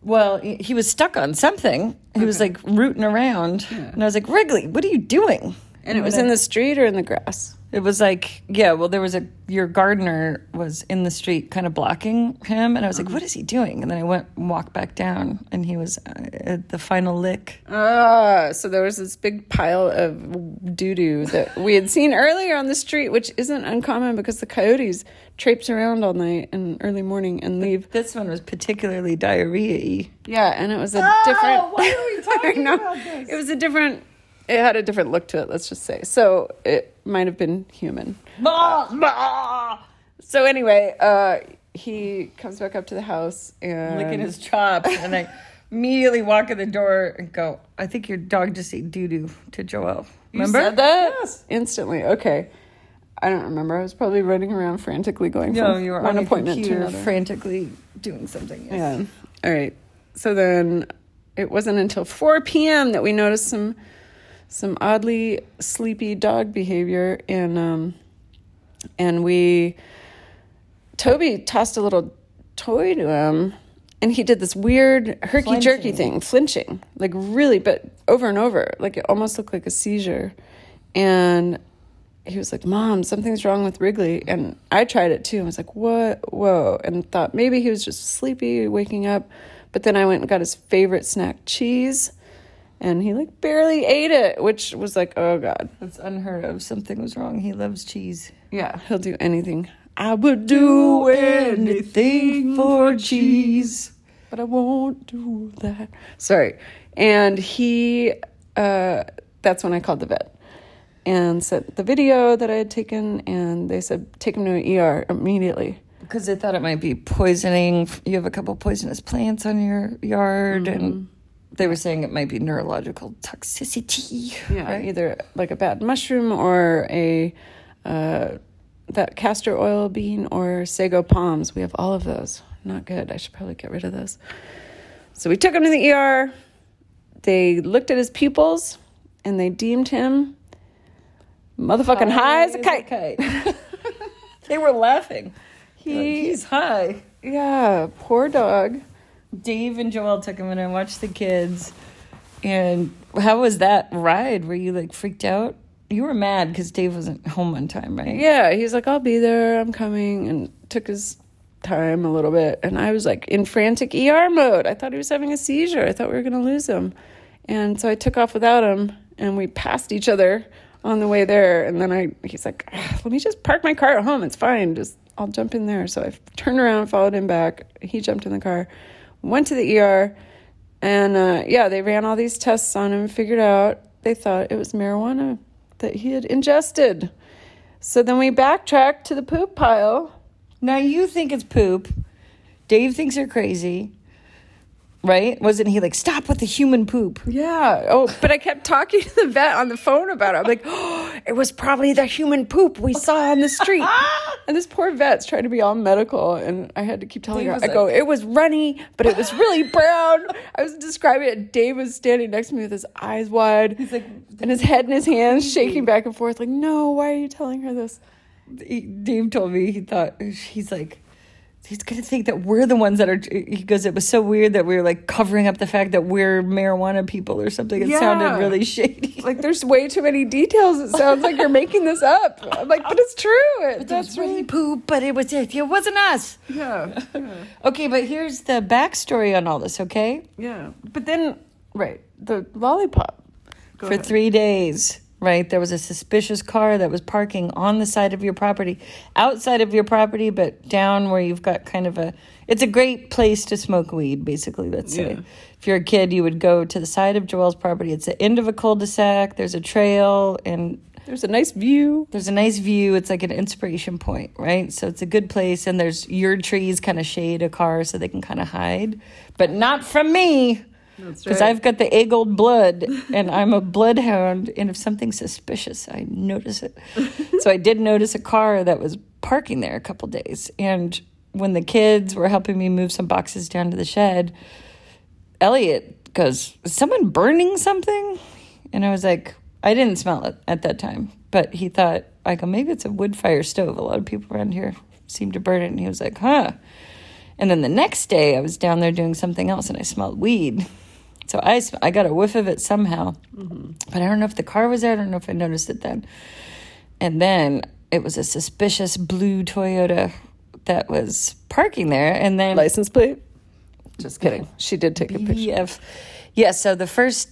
Well, he he was stuck on something. He was like rooting around. And I was like, Wrigley, what are you doing? And it was in the street or in the grass? It was like, yeah, well, there was a, your gardener was in the street kind of blocking him. And I was like, what is he doing? And then I went and walked back down and he was uh, at the final lick. Ah, so there was this big pile of doo doo that we had seen earlier on the street, which isn't uncommon because the coyotes traipse around all night and early morning and leave. This one was particularly diarrhea Yeah, and it was a different. Why are we talking about this? It was a different. It had a different look to it. Let's just say. So it might have been human. So anyway, uh, he comes back up to the house and licking his chops. And I immediately walk in the door and go, I think your dog just ate doo doo to Joelle. You Remember? said that instantly. Okay, I don't remember. I was probably running around frantically going No, from you were one on appointment to another. frantically doing something. yes. Yeah. All right. So then it wasn't until 4 p.m. that we noticed some some oddly sleepy dog behavior and um and we Toby tossed a little toy to him and he did this weird herky jerky thing, flinching, like really but over and over, like it almost looked like a seizure. And he was like, Mom, something's wrong with Wrigley. And I tried it too. I was like, What? Whoa. And thought maybe he was just sleepy, waking up. But then I went and got his favorite snack, cheese. And he like barely ate it, which was like, Oh God. That's unheard of. Something was wrong. He loves cheese. Yeah, he'll do anything. I would do anything for cheese. but I won't do that. Sorry. And he, uh, that's when I called the vet and sent the video that I had taken, and they said, take him to an ER immediately. Because they thought it might be poisoning. You have a couple poisonous plants on your yard, and they were saying it might be neurological toxicity. Yeah, right? either like a bad mushroom or a, uh, that castor oil bean or sago palms. We have all of those. Not good. I should probably get rid of those. So we took him to the ER. They looked at his pupils and they deemed him motherfucking high, as a kite. kite. they were laughing. He- He's high. Yeah, poor dog. Dave and Joelle took him and I watched the kids. And how was that ride? Were you like freaked out? You were mad because Dave wasn't home on time, right? Yeah, he's like, I'll be there. I'm coming. And took his time a little bit. And I was like in frantic ER mode. I thought he was having a seizure. I thought we were going to lose him. And so I took off without him and we passed each other on the way there. And then I, he's like, "Ah, let me just park my car at home. It's fine. Just, I'll jump in there. So I turned around, followed him back. He jumped in the car, went to the ER. And uh, yeah, they ran all these tests on him, figured out they thought it was marijuana that he had ingested. So then we backtracked to the poop pile. Now you think it's poop. Dave thinks you're crazy. Right? Wasn't he like, stop with the human poop? Yeah. Oh, but I kept talking to the vet on the phone about it. I'm like, oh, it was probably the human poop we saw on the street. and this poor vet's trying to be all medical, and I had to keep telling Dave her. I go, it was runny, but it was really brown. I was describing it. Dave was standing next to me with his eyes wide, He's like, and his head in his hands, shaking back and forth. Like, no, why are you telling her this? Dave told me he thought, he's like, he's going to think that we're the ones that are, he goes, it was so weird that we were like covering up the fact that we're marijuana people or something. It Yeah. sounded really shady. Like, there's way too many details. It sounds like you're making this up. I'm like, but it's true. It, That's really poop, but it was it. It wasn't us. yeah. Okay, but here's the backstory on all this, okay? Yeah. But then, right, the lollipop. Go For ahead. three days, right? There was a suspicious car that was parking on the side of your property, outside of your property, but down where you've got kind of a. It's a great place to smoke weed, basically. Let's say, Yeah. if you're a kid, you would go to the side of Joelle's property. It's the end of a cul-de-sac. There's a trail, and There's a nice view. there's a nice view. It's like an inspiration point, right? So it's a good place, and there's your trees kind of shade a car so they can kind of hide, but not from me Because I've got the egg old blood and I'm a bloodhound. And if something's suspicious, I notice it. so I did notice a car that was parking there a couple days. And when the kids were helping me move some boxes down to the shed, Elliot goes, Is someone burning something? And I was like, I didn't smell it at that time, but he thought, I go, maybe it's a wood fire stove. A lot of people around here seem to burn it. And he was like, huh. And then the next day, I was down there doing something else and I smelled weed. So I, I got a whiff of it somehow. Mm-hmm. But I don't know if the car was there. I don't know if I noticed it then. And then it was a suspicious blue Toyota that was parking there. And then License plate? Just kidding. She did take a picture. BF. Yeah, so the first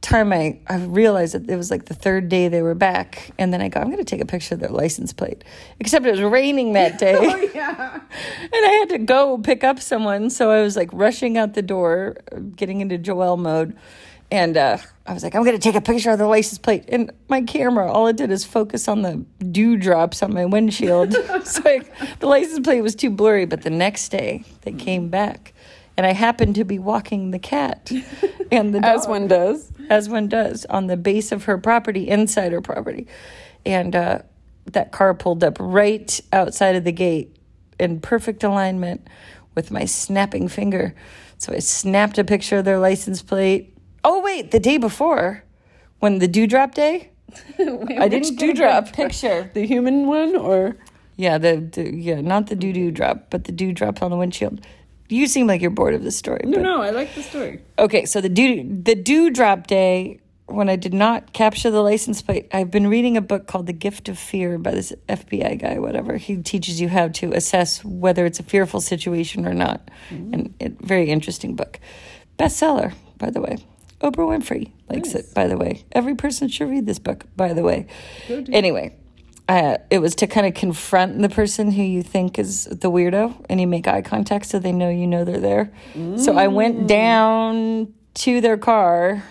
time I, I realized that it was like the third day they were back. And then I go, I'm going to take a picture of their license plate. Except it was raining that day. Oh, yeah. And I had to go pick up someone. So I was like rushing out the door, getting into Joelle mode. And uh, I was like, I'm going to take a picture of the license plate. And my camera, all it did is focus on the dewdrops on my windshield. so like, the license plate was too blurry. But the next day, they came back. And I happened to be walking the cat and the dog, As one does. as one does on the base of her property, inside her property. And uh, that car pulled up right outside of the gate in perfect alignment with my snapping finger. So I snapped a picture of their license plate. Oh, wait, the day before, when the dewdrop day, I didn't dewdrop? drop picture. The human one or Yeah, the, the yeah, not the doo drop, but the dewdrop on the windshield. You seem like you're bored of this story. No, but- no, I like the story. Okay, so the dew the dewdrop day when I did not capture the license plate, I've been reading a book called The Gift of Fear by this FBI guy, whatever. He teaches you how to assess whether it's a fearful situation or not. Mm-hmm. And it, very interesting book. Bestseller, by the way. Oprah Winfrey likes it, by the way. Every person should read this book, by the way. Anyway, uh, it was to kind of confront the person who you think is the weirdo and you make eye contact so they know you know they're there. So I went down to their car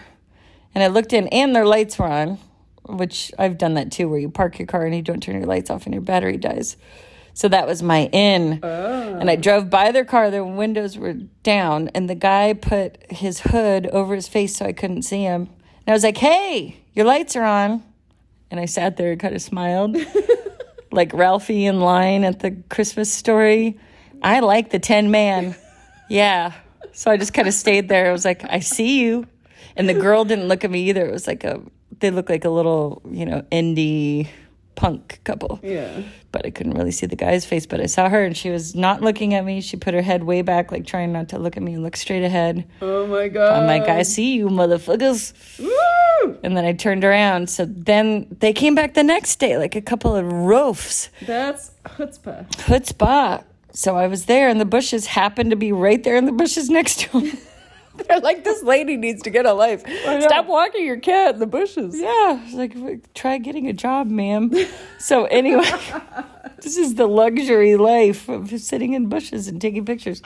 and I looked in and their lights were on, which I've done that too, where you park your car and you don't turn your lights off and your battery dies. So that was my in. And I drove by their car, their windows were down, and the guy put his hood over his face so I couldn't see him. And I was like, hey, your lights are on. And I sat there and kind of smiled, like Ralphie in line at the Christmas story. I like the 10 man. Yeah. So I just kind of stayed there. I was like, I see you. And the girl didn't look at me either. It was like a, they looked like a little, you know, indie punk couple. Yeah. But I couldn't really see the guy's face. But I saw her and she was not looking at me. She put her head way back, like trying not to look at me and look straight ahead. Oh my god. I'm like, I see you, motherfuckers. Woo! And then I turned around. So then they came back the next day, like a couple of roofs. That's chutzpah. Chutzpah. So I was there, and the bushes happened to be right there in the bushes next to him. They're like, this lady needs to get a life. Stop walking your cat in the bushes. yeah, like, try getting a job, ma'am. So anyway, this is the luxury life of sitting in bushes and taking pictures.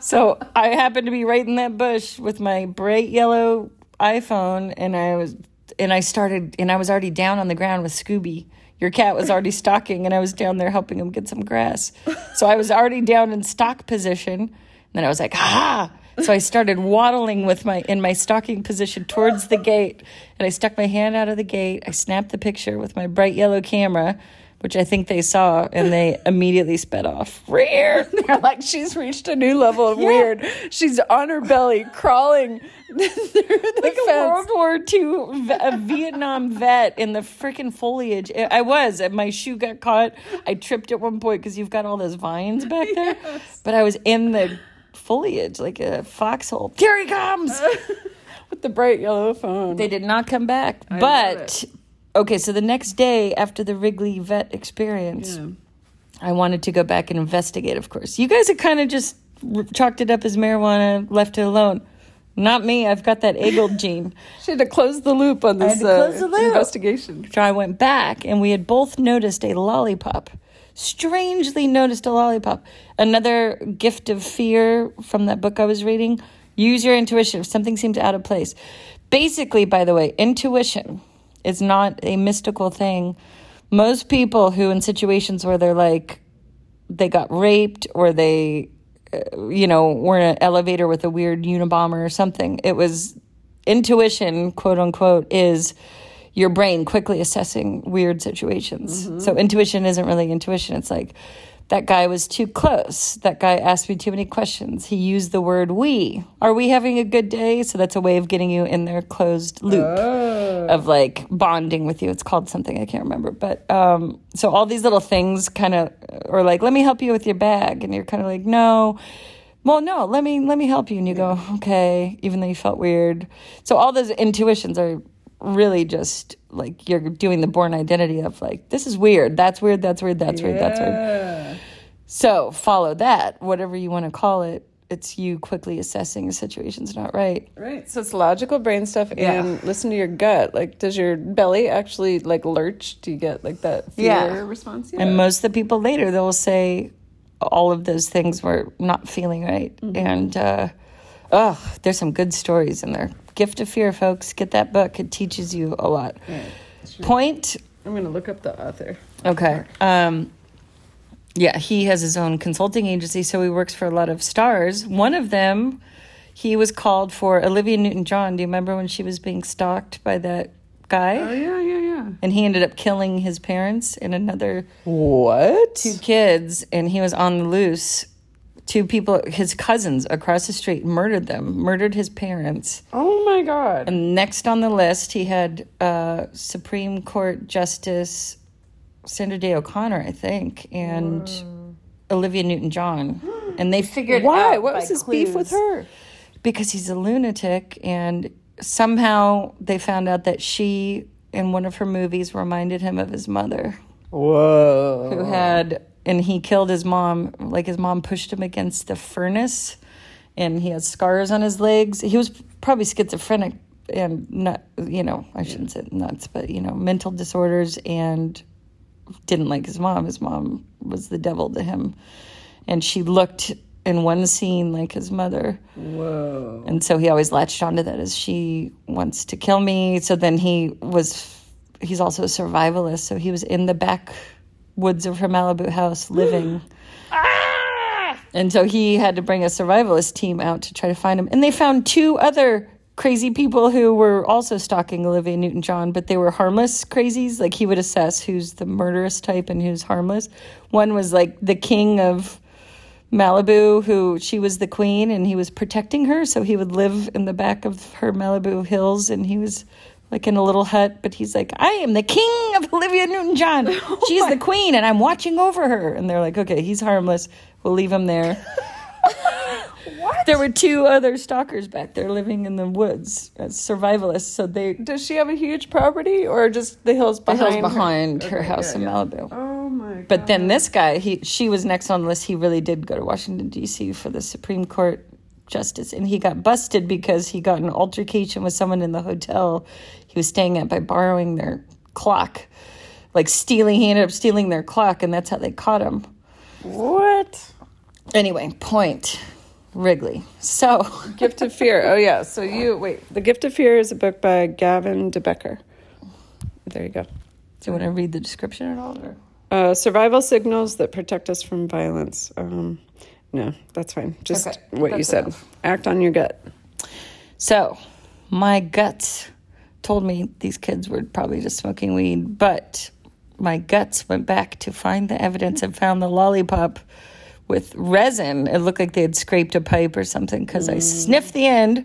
So I happened to be right in that bush with my bright yellow iPhone, and I was, and I started, and I was already down on the ground with Scooby. Your cat was already stalking, and I was down there helping him get some grass. So I was already down in stock position. And then I was like, ah. So I started waddling with my in my stalking position towards the gate, and I stuck my hand out of the gate. I snapped the picture with my bright yellow camera, which I think they saw, and they immediately sped off. Rear. They're like, she's reached a new level of weird. She's on her belly, crawling through the like a fence. World War II a Vietnam vet in the freaking foliage. I I was. and My shoe got caught. I tripped at one point because you've got all those vines back there. But I was in the foliage like a foxhole. Here he comes. with the bright yellow phone. They did not come back. love but okay, so the next day after the Wrigley vet experience, Yeah. I wanted to go back and investigate. Of course, you guys had kind of just chalked it up as marijuana, left it alone. Not me. I've got that eggled gene. She had to close the loop on this had to close uh, loop. investigation. So I went back and we had both noticed a lollipop. Strangely noticed a lollipop. Another gift of fear from that book I was reading. Use your intuition if something seems out of place. Basically, by the way, intuition is not a mystical thing. Most people who, in situations where they're like, they got raped or they, uh, you know, were in an elevator with a weird Unabomber or something, it was intuition, quote unquote, is your brain quickly assessing weird situations. So intuition isn't really intuition. It's like that guy was too close. That guy asked me too many questions. He used the word we. Are we having a good day? So that's a way of getting you in their closed loop of like bonding with you. It's called something I can't remember. But um so all these little things kind of or like let me help you with your bag and you're kind of like no well no let me let me help you and you go okay even though you felt weird so all those intuitions are really just like you're doing the Bourne identity of like this is weird that's weird that's weird that's weird that's weird so follow that whatever you want to call it it's you quickly assessing a situation's not right Right. So it's logical brain stuff Yeah. and listen to your gut. Like, does your belly actually like lurch? Do you get like that fear Yeah. response? And most of the people later, they'll say all of those things were not feeling right. And, uh, oh, there's some good stories in there. Gift of Fear, folks. Get that book. It teaches you a lot. Point. I'm going to look up the author. Okay. Um, yeah, he has his own consulting agency, so he works for a lot of stars. One of them, he was called for Olivia Newton John. Do you remember when she was being stalked by that guy? Oh, yeah, yeah, yeah. And he ended up killing his parents and another What? two kids and he was on the loose two people his cousins across the street murdered them murdered his parents Oh, my God. and next on the list he had uh, supreme court justice sandra day o'connor i think and olivia newton-john and they figured Why? What was his beef with her? because he's a lunatic and somehow they found out that she in one of her movies reminded him of his mother Whoa. who had and he killed his mom like his mom pushed him against the furnace and he had scars on his legs he was probably schizophrenic and not you know i shouldn't say nuts but you know mental disorders and didn't like his mom his mom was the devil to him and she looked in one scene like his mother Whoa. and so he always latched onto that as she wants to kill me. So then he was, he's also a survivalist. So he was in the backwoods of her Malibu house living. Ah! and so he had to bring a survivalist team out to try to find him. And they found two other crazy people who were also stalking Olivia Newton John, but they were harmless crazies. Like he would assess who's the murderous type and who's harmless. One was like the king of Malibu, who she was the queen and he was protecting her. So he would live in the back of her Malibu hills and he was like in a little hut, but he's like, I am the king of Olivia Newton John. She's the queen and I'm watching over her. And they're like, okay, he's harmless. We'll leave him there. What? There were two other stalkers back there living in the woods as survivalists. So they, Does she have a huge property or just the hills behind? The hills her? behind her Okay, house yeah, in yeah. Malibu. Oh my god. But then this guy, he she was next on the list. He really did go to Washington D.C. for the Supreme Court justice, and he got busted because he got an altercation with someone in the hotel he was staying at by borrowing their clock, like stealing. He ended up stealing their clock, and that's how they caught him. what? Anyway, point Wrigley. So Gift of Fear. Oh yeah. So you wait. The Gift of Fear is a book by Gavin DeBecker. There you go. do you want to read the description at all? Or? Uh, survival signals that protect us from violence. Um, no, that's fine. Just Okay, what you said. enough. Act on your gut. So, my guts told me these kids were probably just smoking weed, but my guts went back to find the evidence and found the lollipop with resin. It looked like they had scraped a pipe or something because I mm. sniffed the end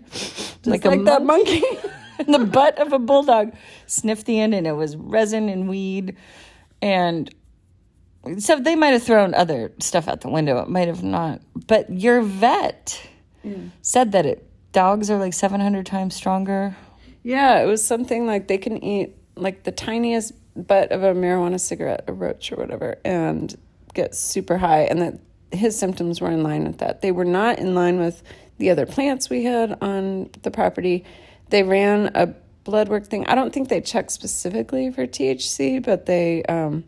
like, a that monkey monkey. in the butt of a bulldog. Sniffed the end and it was resin and weed. And so they might have thrown other stuff out the window. It might have not. But your vet said that it dogs are like 700 times stronger. yeah, it was something like they can eat like the tiniest butt of a marijuana cigarette, a roach or whatever, and get super high, and that his symptoms were in line with that. They were not in line with the other plants we had on the property. They ran a blood work thing. I don't think they checked specifically for THC, but they, um,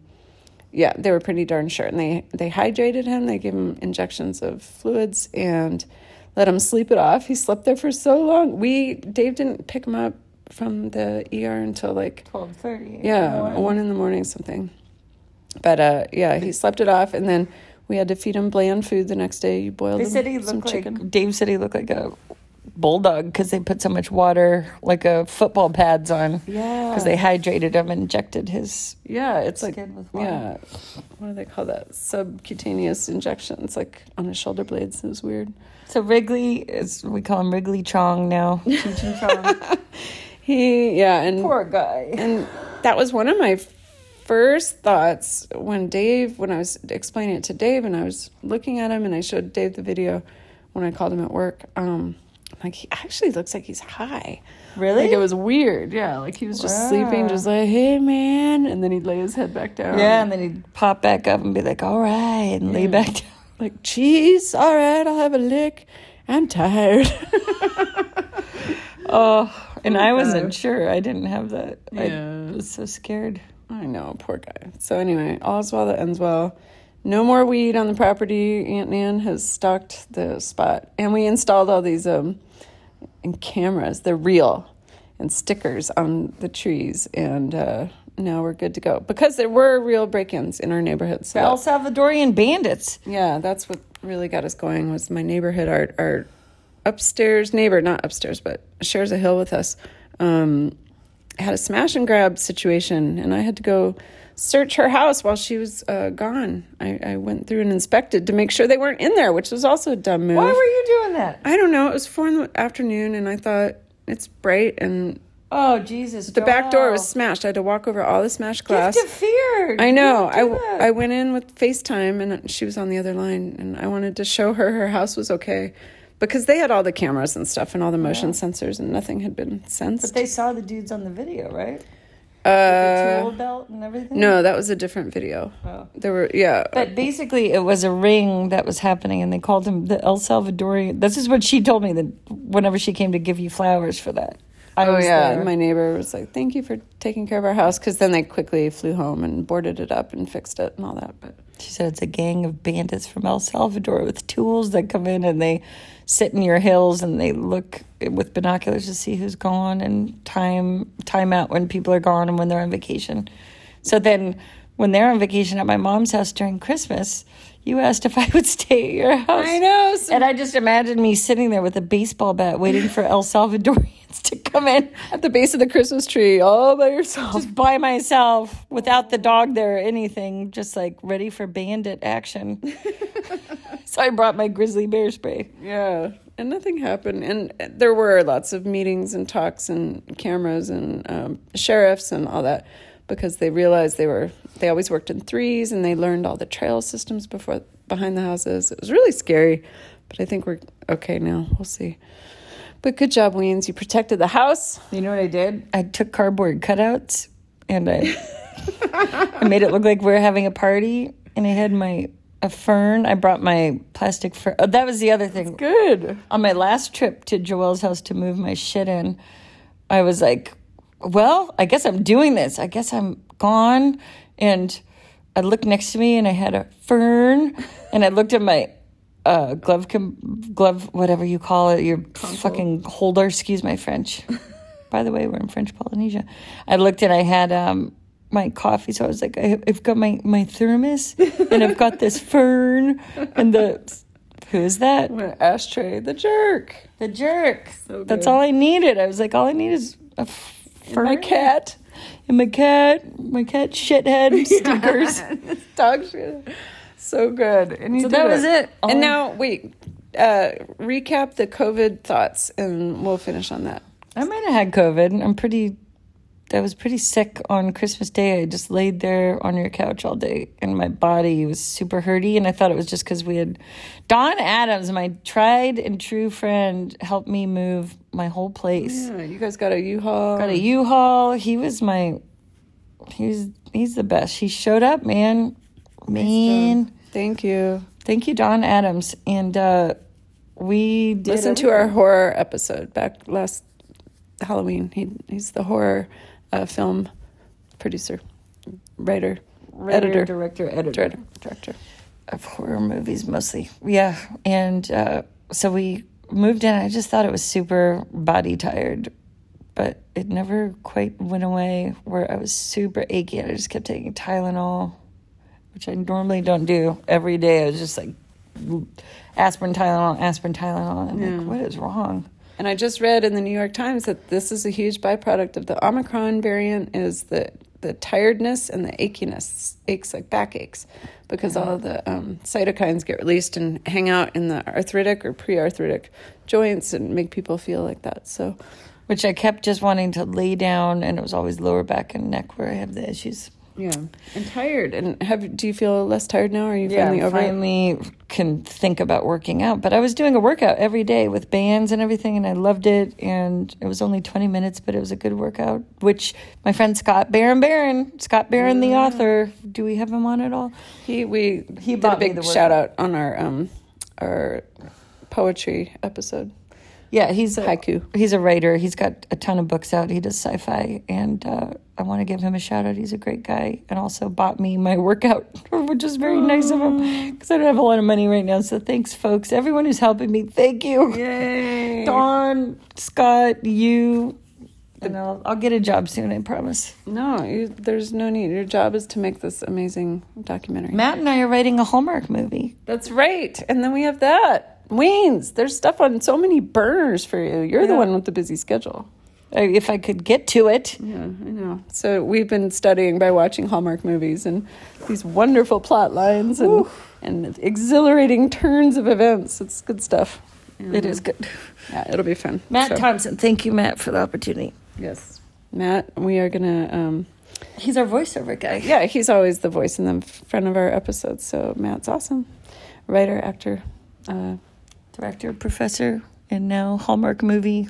yeah, they were pretty darn sure. And they they hydrated him. They gave him injections of fluids and let him sleep it off. He slept there for so long. We Dave didn't pick him up from the ER until like Twelve thirty. yeah, one in the morning something. But uh, yeah, he slept it off, and then we had to feed him bland food the next day. You boiled They him said he some looked chicken. like Dave said he looked like a bulldog because they put so much water, like a football pads on. Yeah. Because they hydrated him, and injected his. Yeah, it's like Skin with water. yeah, what do they call that? Subcutaneous injection. It's like on his shoulder blades. It was weird. So Wrigley is we call him Wrigley Chong now. Chong. He yeah, and Poor guy. and that was one of my first thoughts when Dave when I was explaining it to Dave and I was looking at him and I showed Dave the video when I called him at work. Um, like he actually looks like he's high. Really? Like it was weird. Yeah, like he was just Wow. sleeping, just like, hey man, and then he'd lay his head back down. yeah, and then he'd pop back up and be like, "All right," and lay back down. like cheese. All right, I'll have a lick. I'm tired. Oh, and I wasn't God. sure. I didn't have that. Yeah. I was so scared. I know, poor guy. So anyway, all's well that ends well. No more weed on the property. Aunt Nan has stocked the spot, and we installed all these um, and cameras. They're real, and stickers on the trees, and uh, now we're good to go because there were real break-ins in our neighborhood. So El Salvadorian bandits. yeah, that's what really got us going. Was my neighborhood our our upstairs neighbor, not upstairs, but shares a hill with us. Um, had a smash and grab situation, and I had to go search her house while she was uh, gone. I, I went through and inspected to make sure they weren't in there, which was also a dumb move. Why were you doing that? I don't know. It was four in the afternoon, and I thought it's bright, and Oh Jesus! the back door was smashed. I had to walk over all the smashed glass. Gift of fear. I know. I, that. I went in with FaceTime and she was on the other line and I wanted to show her her house was okay because they had all the cameras and stuff and all the motion sensors and nothing had been sensed. But they saw the dudes on the video, right? Uh, tool belt and everything. no, that was a different video. Oh. There were yeah. But basically, it was a ring that was happening, and they called him the El Salvadorian. This is what she told me that whenever she came to give you flowers for that. I oh was yeah, there. my neighbor was like, "Thank you for taking care of our house," because then they quickly flew home and boarded it up and fixed it and all that. But She said it's a gang of bandits from El Salvador with tools that come in and they sit in your hills and they look with binoculars to see who's gone and time time out when people are gone and when they're on vacation. So then when they're on vacation at my mom's house during Christmas, you asked if I would stay at your house. I know. So And I just imagined me sitting there with a baseball bat waiting for El Salvadorians to come in at the base of the Christmas tree, all by yourself. just by myself without the dog there or anything, just like ready for bandit action. so I brought my grizzly bear spray. Yeah, and nothing happened. And there were lots of meetings and talks and cameras and um, sheriffs and all that because they realized they were they always worked in threes and they learned all the trail systems before behind the houses. It was really scary, but I think we're okay now. We'll see. But good job, Weens. You protected the house. You know what I did? I took cardboard cutouts and I I made it look like we are having a party and I had my a fern. I brought my plastic fern. Oh, that was the other thing. Good. on my last trip to Joelle's house to move my shit in, I was like, well, I guess I'm doing this. I guess I'm gone. And I looked next to me and I had a fern. And I looked at my uh, glove, com- glove, whatever you call it, your fucking holder. Excuse my French. By the way, we're in French Polynesia. I looked and I had um, my coffee. So I was like, I, I've got my, my thermos and I've got this fern and the. Who is that? Ashtray, the jerk. The jerk. So That's all I needed. I was like, all I need is a fur. My cat. And my cat. My cat shithead stickers. Dog shit. So good. And So that was it. And now, wait, uh, recap the COVID thoughts and we'll finish on that. I might have had COVID. I'm pretty. I was pretty sick on Christmas Day. I just laid there on your couch all day, and my body was super hurty. And I thought it was just because we had Don Adams, my tried and true friend, helped me move my whole place. Yeah, you guys got a U-Haul. Got a U-Haul. He was my. He's he's the best. He showed up, man. Man. Thank you. Thank you, Don Adams. And uh, we did Listen to our horror episode back last Halloween. He he's the horror uh, film producer, writer, editor, director, editor director, director. of horror movies mostly. Yeah, and uh, so we moved in. I just thought it was super body tired, but it never quite went away. Where I was super achy, and I just kept taking Tylenol, which I normally don't do every day. I was just like aspirin, Tylenol, aspirin, Tylenol. I'm like, what is wrong? And I just read in the New York Times that this is a huge byproduct of the Omicron variant is the the tiredness and the achiness, aches like back aches, because all the um, cytokines get released and hang out in the arthritic or pre-arthritic joints and make people feel like that. So, Which I kept just wanting to lay down, and it was always lower back and neck where I have the issues. Yeah, and tired. And have do you feel less tired now? Or are you Yeah, finally over it? finally can think about working out. But I was doing a workout every day with bands and everything, and I loved it. And it was only 20 minutes, but it was a good workout, which my friend Scott Barron Barron, Scott Barron, the author, do we have him on at all? He we He did a big the shout out on our um our poetry episode. Yeah, he's a, Haiku. He's a writer. He's got a ton of books out. He does sci-fi, and uh, I want to give him a shout out. He's a great guy, and also bought me my workout, which is very nice of him because I don't have a lot of money right now. So thanks, folks. Everyone who's helping me, thank you. Yay! Dawn, Scott, you, and I'll, I'll get a job soon. I promise. No, you, there's no need. Your job is to make this amazing documentary. Matt and I are writing a Hallmark movie. That's right. And then we have that. Weens, there's stuff on so many burners for you. You're the one with the busy schedule. If I could get to it, Yeah, I know. So we've been studying by watching Hallmark movies and these wonderful plot lines and, and exhilarating turns of events. It's good stuff. it is good. Yeah, it'll be fun. Matt So, Thompson, thank you, Matt, for the opportunity. Yes. Matt, we are going to, um, He's our voiceover guy. yeah, he's always the voice in the front of our episodes. So Matt's awesome. Writer, actor. Uh, director, professor, and now Hallmark movie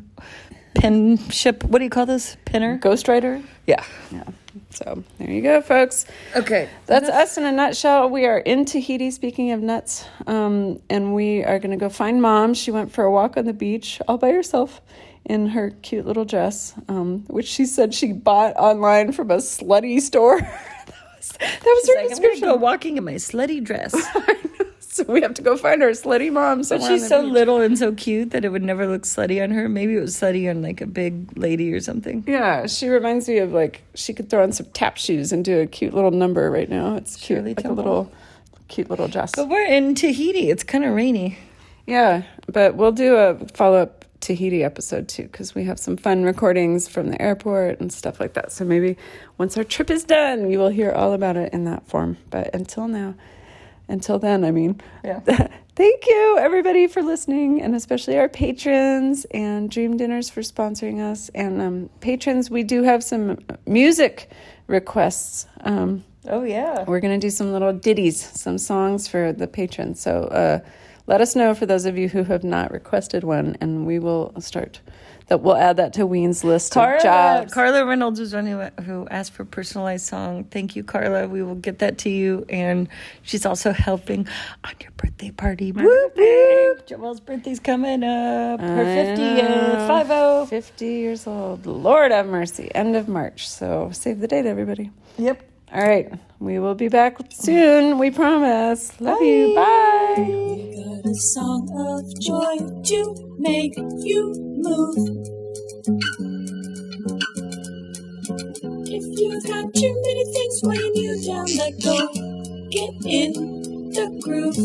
penship. What do you call this? Pinner? ghostwriter. Yeah. Yeah. So there you go, folks. Okay. That's us in a nutshell. We are in Tahiti, speaking of nuts, um, and we are going to go find mom. She went for a walk on the beach all by herself in her cute little dress, um, which she said she bought online from a slutty store. that was, that was her Like, I'm description. go walking in my slutty dress. so we have to go find our slutty mom But she's so beach. little and so cute that it would never look slutty on her. Maybe it was slutty on like a big lady or something. Yeah, she reminds me of like she could throw on some tap shoes and do a cute little number right now. It's cute, Shirley like Temple. a little cute little dress. But we're in Tahiti. It's kind of rainy. Yeah, but we'll do a follow up Tahiti episode too because we have some fun recordings from the airport and stuff like that. So maybe once our trip is done, you will hear all about it in that form. But until now, until then, I mean, Yeah. thank you everybody for listening and especially our patrons and Dream Dinners for sponsoring us. And um, patrons, we do have some music requests. Um, Oh, yeah. we're going to do some little ditties, some songs for the patrons. So uh, let us know for those of you who have not requested one, and we will start. That we'll add that to Ween's list of Carla, jobs. Carla Reynolds was one who, who asked for a personalized song. Thank you, Carla. We will get that to you. And she's also helping on your birthday party. Whoop, whoop. Joelle's birthday's coming up. Her I 50th. 5 0. 50 years old. Lord have mercy. End of March. So save the date, everybody. Yep. All right. We will be back soon. We promise. Love you. Bye. got a song of joy to make you move. If you've got too many things weighing you down, let go. Get in the groove.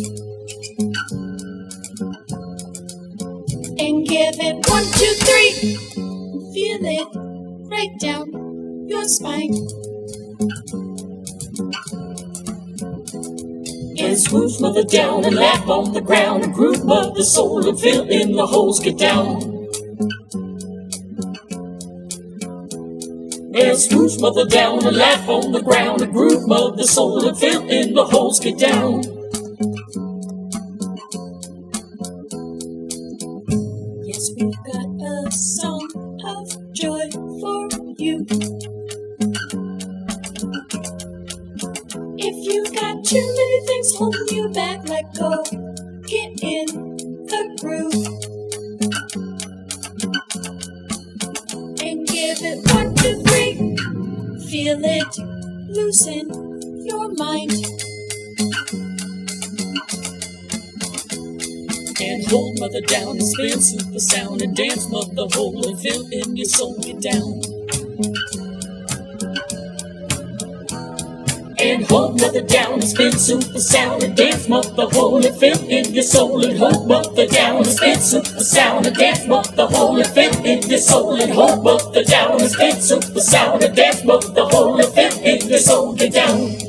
And give it one, two, three. Feel it right down your spine. And swoosh mother down and laugh on the ground groove mother soul and fill in the holes, get down. And swoosh mother down and laugh on the ground and groove mother soul and fill in the holes, get down. Yes, we've got a song of joy for you. If you've got too many things holding you back? Let go. Loosen your mind. And hold mother down and spin super sound and dance mother whole and feel in your soul get down. Hold mother down spin super sound and dance mother whole and feel in your soul and hold mother down and spin super sound and dance mother whole and feel in your soul and hold mother down and spin super sound and dance mother whole and feel in your soul get down.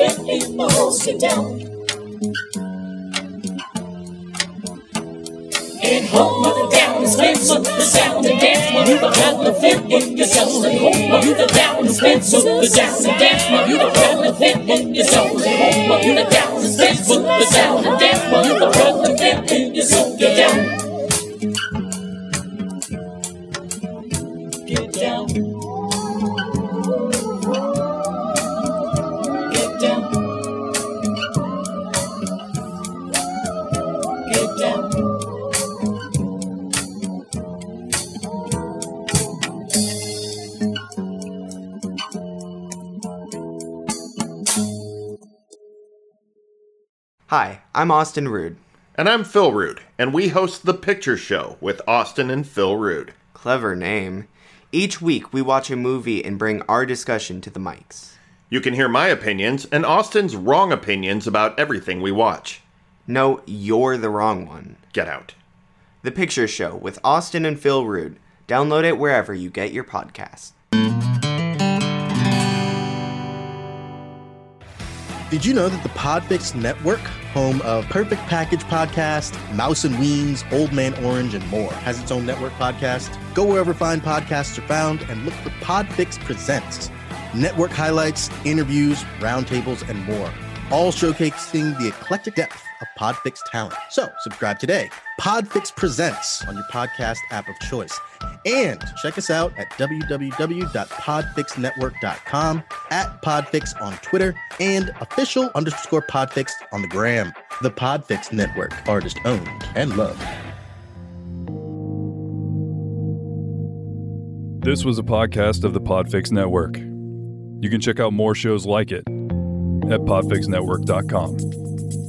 And in the get down and hold mother down and spin some the sound and dance mother down and fit in your soul and hold mother down and spin some the sound and dance mother down and fit in your soul and hold mother down and spin some the sound and dance mother down and fit in your soul get down I'm Austin Rude. And I'm Phil Rude, and we host The Picture Show with Austin and Phil Rude. Clever name. Each week, we watch a movie and bring our discussion to the mics. You can hear my opinions and Austin's wrong opinions about everything we watch. No, you're the wrong one. Get out. The Picture Show with Austin and Phil Rude. Download it wherever you get your podcasts. Did you know that the Podfix Network, home of Perfect Package Podcast, Mouse and Weens, Old Man Orange, and more, has its own network podcast? Go wherever fine podcasts are found and look for Podfix Presents. Network highlights, interviews, roundtables, and more, all showcasing the eclectic depth of Podfix talent. So subscribe today. Podfix Presents on your podcast app of choice. And check us out at www.podfixnetwork.com, at Podfix on Twitter, and official underscore Podfix on the gram. The Podfix Network, artist owned and loved. This was a podcast of the Podfix Network. You can check out more shows like it at podfixnetwork.com.